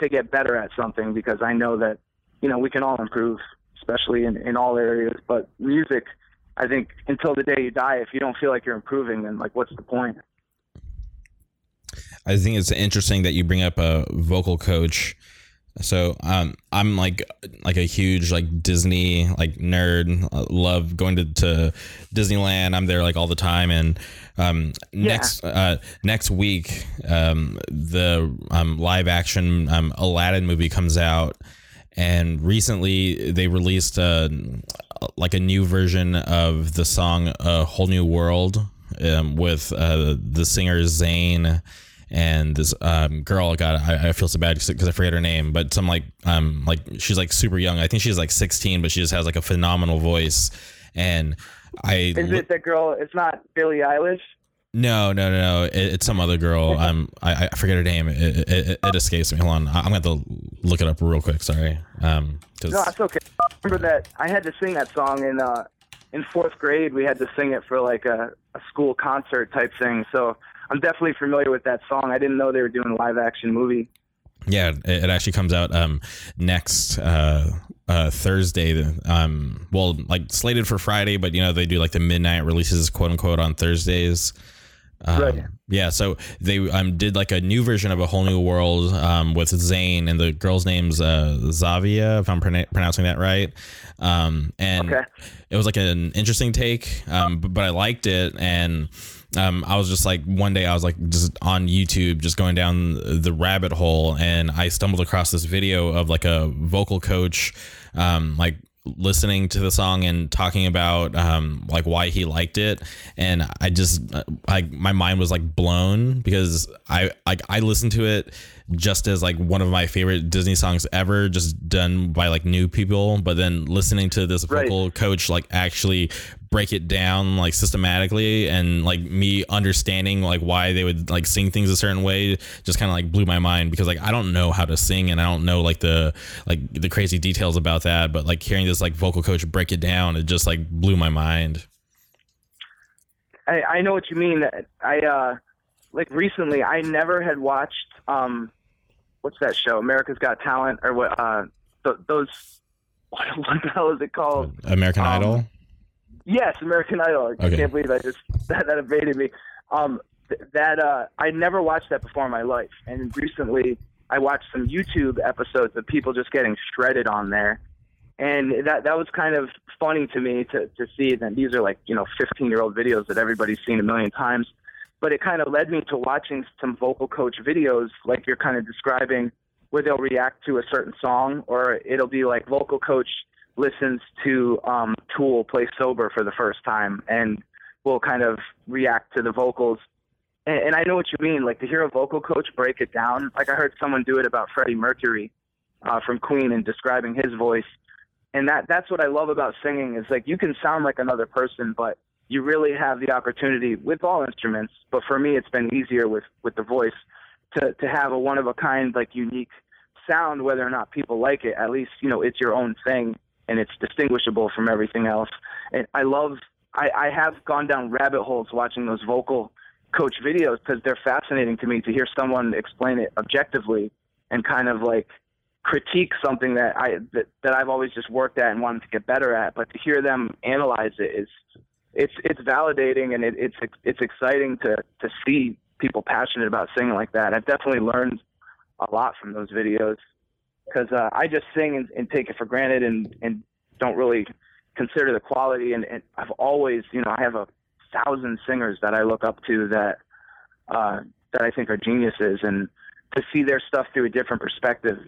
to get better at something because I know that you know we can all improve, especially in in all areas. But music, I think until the day you die, if you don't feel like you're improving, then like what's the point? I think it's interesting that you bring up a vocal coach. So um, I'm like like a huge like Disney like nerd. Love going to, to Disneyland. I'm there like all the time. And um, Yeah. next uh, next week, um, the um, live action um, Aladdin movie comes out. And recently, they released uh, like a new version of the song "A Whole New World" um, with uh, the singer Zayn and this um, girl got I, I feel so bad because I forget her name, but some like um like she's like super young. I think she's like 16, but she just has like a phenomenal voice. And I Is it the girl? It's not Billie Eilish. No no no no it, it's some other girl. Um I, I forget her name. It, it, it, escapes me. Hold on, I'm gonna have to look it up real quick. Sorry. Um No, it's okay. I remember that I had to sing that song in uh in fourth grade. We had to sing it for like a, a school concert type thing. So I'm definitely familiar with that song. I didn't know they were doing a live action movie. Yeah, it, it actually comes out um next uh uh Thursday. Um well like slated for Friday, but you know they do like the midnight releases quote unquote on Thursdays. Um, Right. Yeah, so they um did like a new version of a whole new world um with Zayn and the girl's name's uh Zhavia if I'm prona- pronouncing that right. Um and Okay. it was like an interesting take um but, but i liked it and um i was just like one day i was like just on youtube just going down the rabbit hole and i stumbled across this video of like a vocal coach um like listening to the song and talking about um like why he liked it and i just like my mind was like blown because i like i listened to it just as like one of my favorite disney songs ever just done by like new people but then listening to this Right. vocal coach like actually break it down like systematically and like me understanding like why they would like sing things a certain way just kind of like blew my mind because like I don't know how to sing and I don't know like the like the crazy details about that but like hearing this like vocal coach break it down it just like blew my mind. I, I know what you mean. I uh like recently I never had watched um what's that show? America's Got Talent or what uh th- those what, *laughs* what the hell is it called? American Um, Idol. Yes, American Idol. I Okay. can't believe I just *laughs* that, that evaded me. Um, th- that uh, I never watched that before in my life, and recently I watched some YouTube episodes of people just getting shredded on there, and that that was kind of funny to me to to see that these are like you know 15 year old videos that everybody's seen a million times, but it kind of led me to watching some vocal coach videos like you're kind of describing, where they'll react to a certain song, or it'll be like vocal coach listens to um, Tool play sober for the first time and will kind of react to the vocals. And, and I know what you mean, like to hear a vocal coach break it down. Like I heard someone do it about Freddie Mercury uh, from Queen and describing his voice. And that that's what I love about singing is like you can sound like another person, but you really have the opportunity with all instruments. But for me, it's been easier with with the voice to to have a one of a kind, like unique sound, whether or not people like it. At least you know it's your own thing and it's distinguishable from everything else. And I love, I, I have gone down rabbit holes watching those vocal coach videos because they're fascinating to me to hear someone explain it objectively and kind of like critique something that I that, that I've always just worked at and wanted to get better at. But to hear them analyze it is it's it's validating and it, it's it's exciting to to see people passionate about singing like that. I've definitely learned a lot from those videos because uh, I just sing and, and take it for granted and, and don't really consider the quality. And, and I've always, you know, I have a thousand singers that I look up to that uh, that I think are geniuses, and to see their stuff through a different perspective,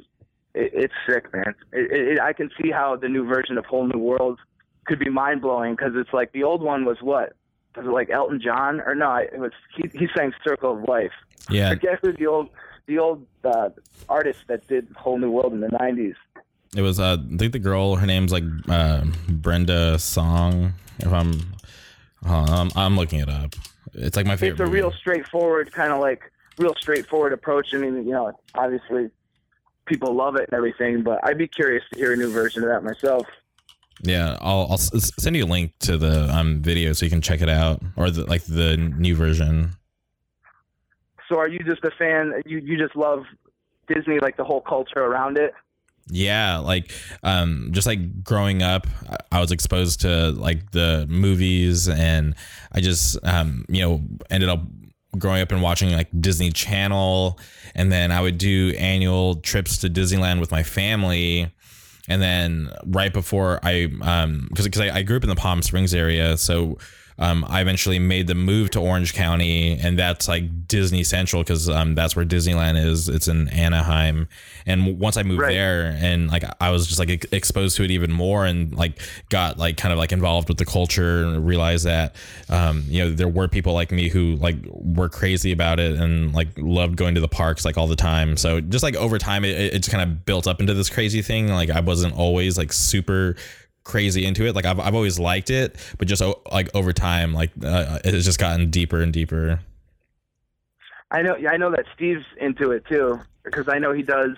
it, it's sick, man. It, it, I can see how the new version of Whole New World could be mind blowing because it's like the old one was what was it like Elton John or no? It was he, he sang Circle of Life. Yeah. I guess who the old the old uh, artist that did Whole New World in the '90s. It was uh, I think the girl her name's like uh, Brenda Song if I'm I'm, I'm looking it up. It's like my favorite. It's a movie. real straightforward kind of like real straightforward approach. I mean, you know, obviously people love it and everything, but I'd be curious to hear a new version of that myself. Yeah, I'll, I'll send you a link to the um video so you can check it out or the like the new version. So are you just a fan? You you just love Disney, like the whole culture around it? Yeah, like um just like growing up, I was exposed to like the movies and I just um you know ended up growing up and watching like Disney Channel and then I would do annual trips to Disneyland with my family and then right before I um because I, I grew up in the Palm Springs area so um, I eventually made the move to Orange County, and that's like Disney Central because um, that's where Disneyland is. It's in Anaheim, and once I moved Right. there, and like I was just like exposed to it even more, and like got like kind of like involved with the culture, and realized that um, you know there were people like me who like were crazy about it and like loved going to the parks like all the time. So just like over time, it, it just kind of built up into this crazy thing. Like I wasn't always like super crazy into it. Like I've, I've always liked it, but just o- like over time, like uh, it's just gotten deeper and deeper. I know. I know that Steve's into it too because I know he does.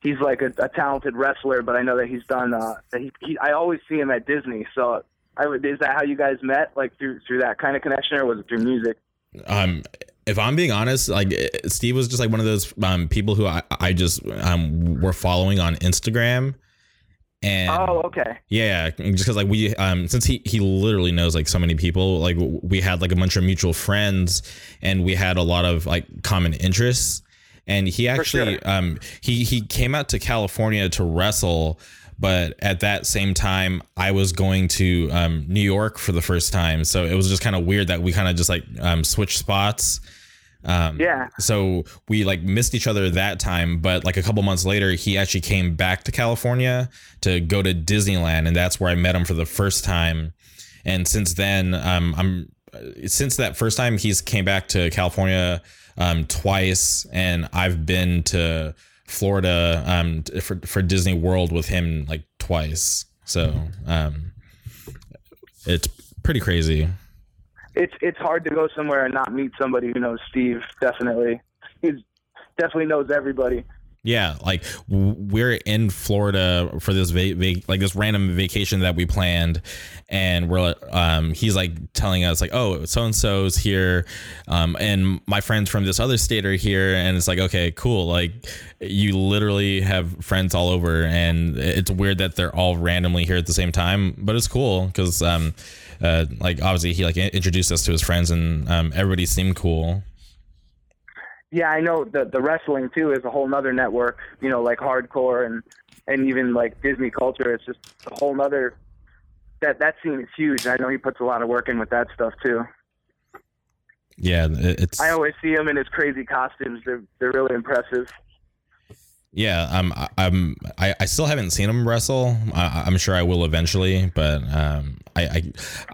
He's like a, a talented wrestler, but I know that he's done. Uh, that he, he, I always see him at Disney. So, I would. Is that how you guys met? Like through through that kind of connection, or was it through music? Um, if I'm being honest, like eh, Steve was just like one of those um people who I, I just um were following on Instagram. And Oh, okay. Yeah, just because like we um since he he literally knows like so many people, like we had like a bunch of mutual friends, and we had a lot of like common interests. And he actually sure. um he he came out to California to wrestle, but at that same time I was going to um New York for the first time, so it was just kind of weird that we kind of just like um switched spots. Um, Yeah. so we like missed each other that time, but like a couple months later, he actually came back to California to go to Disneyland, and that's where I met him for the first time. And since then, um, I'm since that first time, he's came back to California um, twice, and I've been to Florida um, for for Disney World with him like twice. So um, it's pretty crazy. It's it's hard to go somewhere and not meet somebody who knows Steve. Definitely, he's definitely knows everybody. Yeah, like we're in Florida for this va- va- like this random vacation that we planned, and we're um he's like telling us like oh so and so's here, um and my friends from this other state are here, and it's like okay cool like you literally have friends all over, and it's weird that they're all randomly here at the same time, but it's cool because um uh like obviously he like introduced us to his friends and um everybody seemed cool. Yeah, I know the the wrestling too is a whole nother network. You know, like hardcore and and even like Disney culture. It's just a whole nother. That that scene is huge. I know he puts a lot of work in with that stuff too. Yeah, it's I always see him in his crazy costumes. They're they're really impressive. Yeah, um, I- I'm. I, I still haven't seen him wrestle. I, I'm sure I will eventually, but um, I, I,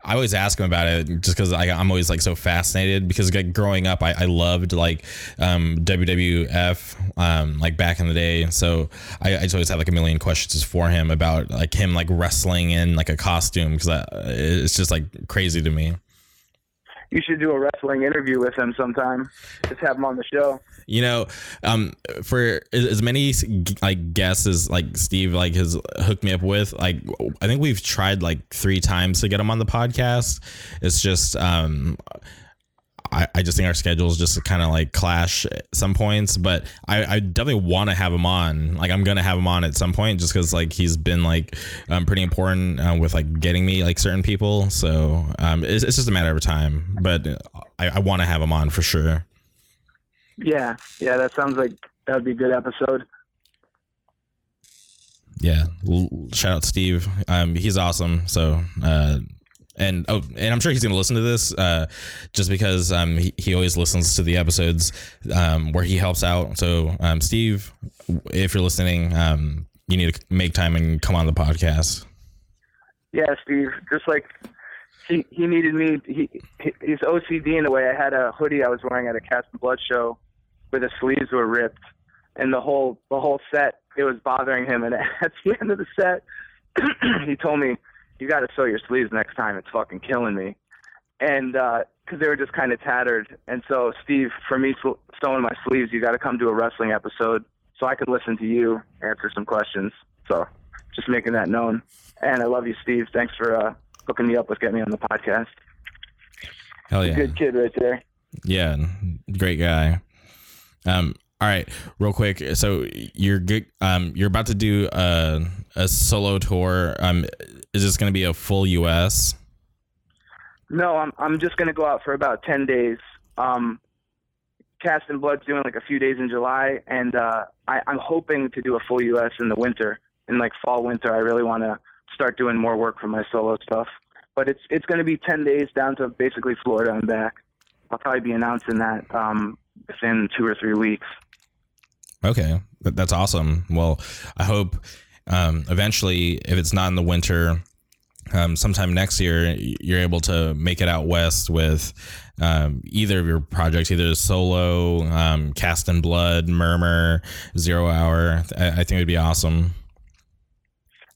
I always ask him about it just because I'm always like so fascinated because like growing up, I, I loved like um, WWF um, like back in the day. So I, I just always have like a million questions for him about like him like wrestling in like a costume because it's just like crazy to me. You should do a wrestling interview with him sometime. Just have him on the show. You know, um, for as many like guests as like Steve like has hooked me up with, like I think we've tried like three times to get him on the podcast. It's just um, I, I just think our schedules just kind of like clash at some points, but I, I definitely want to have him on. Like I'm gonna have him on at some point, just because like he's been like um, pretty important uh, with like getting me like certain people. So um, it's, it's just a matter of time. But I, I want to have him on for sure. Yeah, yeah, that sounds like that would be a good episode. yeah shout out steve um he's awesome so uh and oh and i'm sure he's gonna listen to this uh just because um he, he always listens to the episodes um where he helps out so um steve if you're listening um you need to make time and come on the podcast Yeah, Steve. Just like he he needed me. He he's OCD in a way. I had a hoodie I was wearing at a Cast in Blood show, where the sleeves were ripped, and the whole the whole set it was bothering him. And *laughs* at the end of the set, *clears throat* he told me, "You got to sew your sleeves next time. It's fucking killing me." And because they were just kind of tattered, and so Steve, for me sl- sewing my sleeves, you got to come to a wrestling episode so I could listen to you answer some questions. So just making that known. And I love you, Steve. Thanks for uh, hooking me up with getting me on the podcast. hell yeah Good kid right there. yeah great guy Um, all right, real quick. So you're good. Um, you're about to do a a solo tour. Um, is this going to be a full U.S.? No, I'm I'm just gonna go out for about ten days. Um, Cast in Blood's doing like a few days in July, and uh, I, I'm hoping to do a full U.S. in the winter, in like fall winter. I really want to start doing more work for my solo stuff. But it's it's going to be ten days down to basically Florida and back. I'll probably be announcing that um, within two or three weeks. Okay, that's awesome. Well, I hope um, eventually, if it's not in the winter, um, sometime next year, you're able to make it out west with um, either of your projects, either solo, um, Cast in Blood, Murmur, Zero Hour. I, I think it'd be awesome.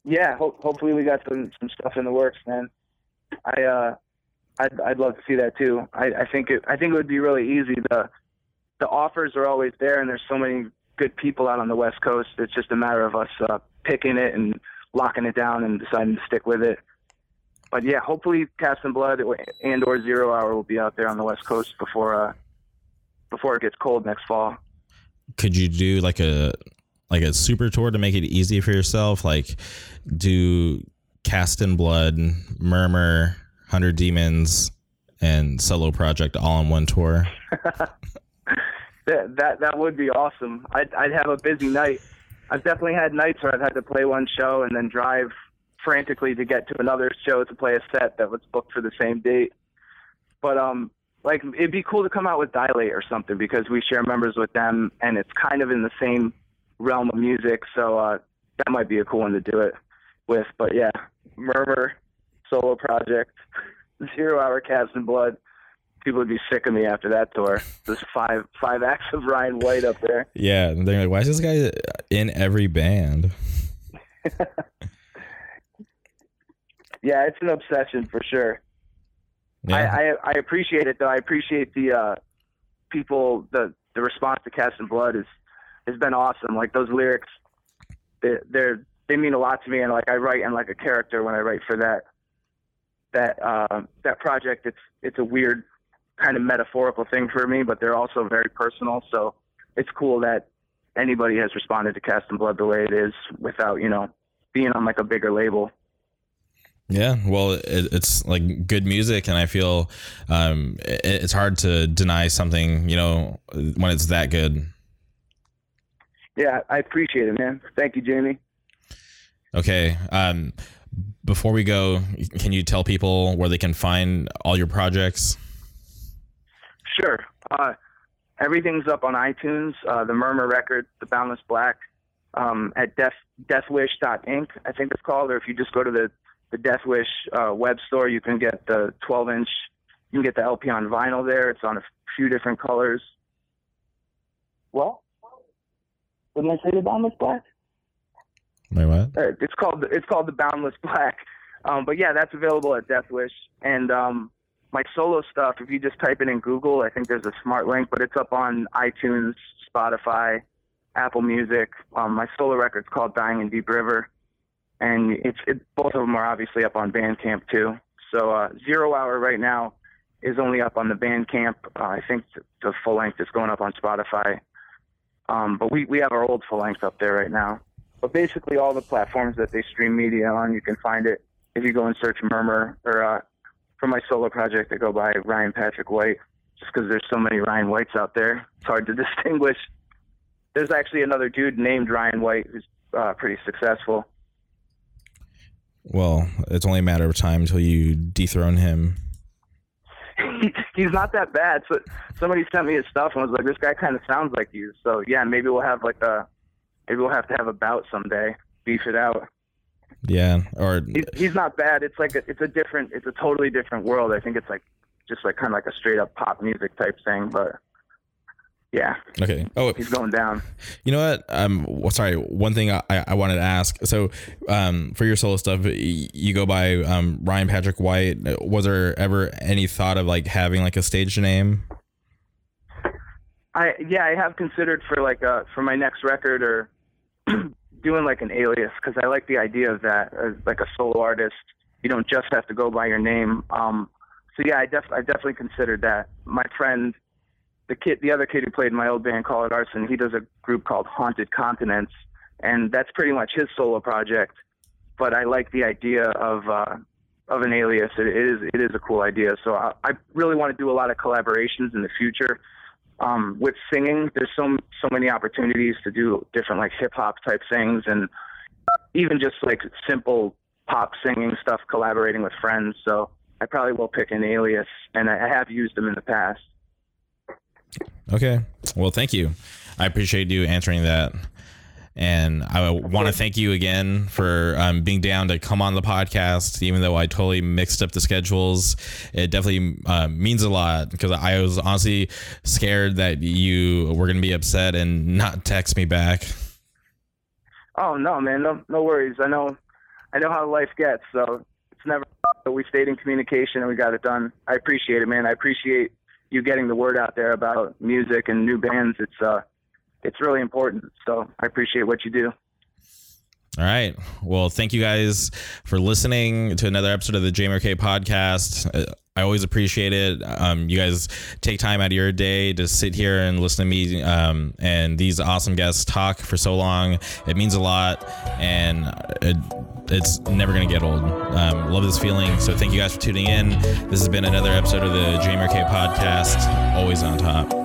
Yeah, ho- hopefully we got some some stuff in the works, man. I uh, I'd I'd love to see that too. I, I think it I think it would be really easy. The the offers are always there, and there's so many good people out on the West Coast. It's just a matter of us uh, picking it and locking it down and deciding to stick with it but yeah, hopefully Cast in Blood and or Zero Hour will be out there on the West Coast before uh before it gets cold next fall. Could you do like a like a super tour to make it easy for yourself? Like do Cast in Blood, Murmur, Hundred Demons, and Solo Project all on one tour. *laughs* that, that that would be awesome. I'd I'd have a busy night. I've definitely had nights where I've had to play one show and then drive frantically to get to another show to play a set that was booked for the same date. But um, like it'd be cool to come out with Dilate or something because we share members with them, and it's kind of in the same realm of music. So uh, that might be a cool one to do it with. But yeah, Murmur solo project, *laughs* Zero Hour Cast in Blood. People would be sick of me after that tour. There's five five acts of Ryan White up there. Yeah, they're like, why is this guy in every band? *laughs* yeah, it's an obsession for sure. Yeah. I, I, I appreciate it though. I appreciate the uh, people the the response to Cast in Blood is has been awesome. Like those lyrics, they, they're they mean a lot to me, and like I write in like a character when I write for that that uh, that project. It's it's a weird kind of metaphorical thing for me, but they're also very personal. So it's cool that anybody has responded to Cast in Blood the way it is without you know being on like a bigger label. Yeah, well, it, it's like good music, and I feel um, it, it's hard to deny something, you know, when it's that good. Yeah, I appreciate it, man. Thank you, Jamie. Okay. Um, before we go, can you tell people where they can find all your projects? Sure. Uh, everything's up on iTunes. Uh, the Murmur record, The Boundless Black, um, at Death Deathwish.inc. I think it's called, or if you just go to the the Death Wish uh, web store. You can get the 12 inch. You can get the LP on vinyl there. It's on a few different colors. Well, didn't I say the Boundless Black? Wait, what? Uh, it's called it's called the Boundless Black. Um, but yeah, that's available at Death Wish. And um, my solo stuff, if you just type it in Google, I think there's a smart link, but it's up on iTunes, Spotify, Apple Music. Um, my solo record's called Dying in Deep River and it's it, both of them are obviously up on Bandcamp too. So uh, Zero Hour right now is only up on the Bandcamp. Uh, I think the full length is going up on Spotify. Um, but we, we have our old full length up there right now. But basically, all the platforms that they stream media on, you can find it if you go and search Murmur or uh, for my solo project, I go by Ryan Patrick White. Just because there's so many Ryan Whites out there, it's hard to *laughs* distinguish. There's actually another dude named Ryan White who's uh, pretty successful. Well, it's only a matter of time until you dethrone him. *laughs* He's not that bad. So somebody sent me his stuff and was like, "This guy kind of sounds like you." So yeah, maybe we'll have like a, maybe we'll have to have a bout someday, beef it out. Yeah, or he's, he's not bad. It's like a, it's a different, it's a totally different world. I think it's like just like kind of like a straight up pop music type thing, but yeah. Okay. Oh, he's going down. You know what? Um, sorry. One thing I, I wanted to ask. So, um, for your solo stuff, you go by um Ryan Patrick White. Was there ever any thought of like having like a stage name? I yeah, I have considered for like uh for my next record or *clears throat* doing like an alias because I like the idea of that as like a solo artist. You don't just have to go by your name. Um, so yeah, I def I definitely considered that. My friend the kid, the other kid who played in my old band, Call It Arson, he does a group called Haunted Continents, and that's pretty much his solo project. But I like the idea of uh, of an alias. It, it is it is a cool idea. So I, I really want to do a lot of collaborations in the future. Um, with singing, there's so so many opportunities to do different like hip hop type things, and even just like simple pop singing stuff, collaborating with friends. So I probably will pick an alias, and I have used them in the past. Okay. Well, thank you. I appreciate you answering that. And I want to thank you again for um, being down to come on the podcast, even though I totally mixed up the schedules. It definitely uh, means a lot because I was honestly scared that you were going to be upset and not text me back. Oh no, man, no, no worries. I know, I know how life gets, so it's never. *laughs* But we stayed in communication and we got it done. I appreciate it, man. I appreciate you getting the word out there about music and new bands. It's uh, it's really important. So I appreciate what you do. All right. Well, thank you guys for listening to another episode of the Jamer K podcast. Uh, I always appreciate it. Um, you guys take time out of your day to sit here and listen to me um, and these awesome guests talk for so long. It means a lot, and it, it's never going to get old. Um, love this feeling. So, thank you guys for tuning in. This has been another episode of the Jamer K podcast. Always on top.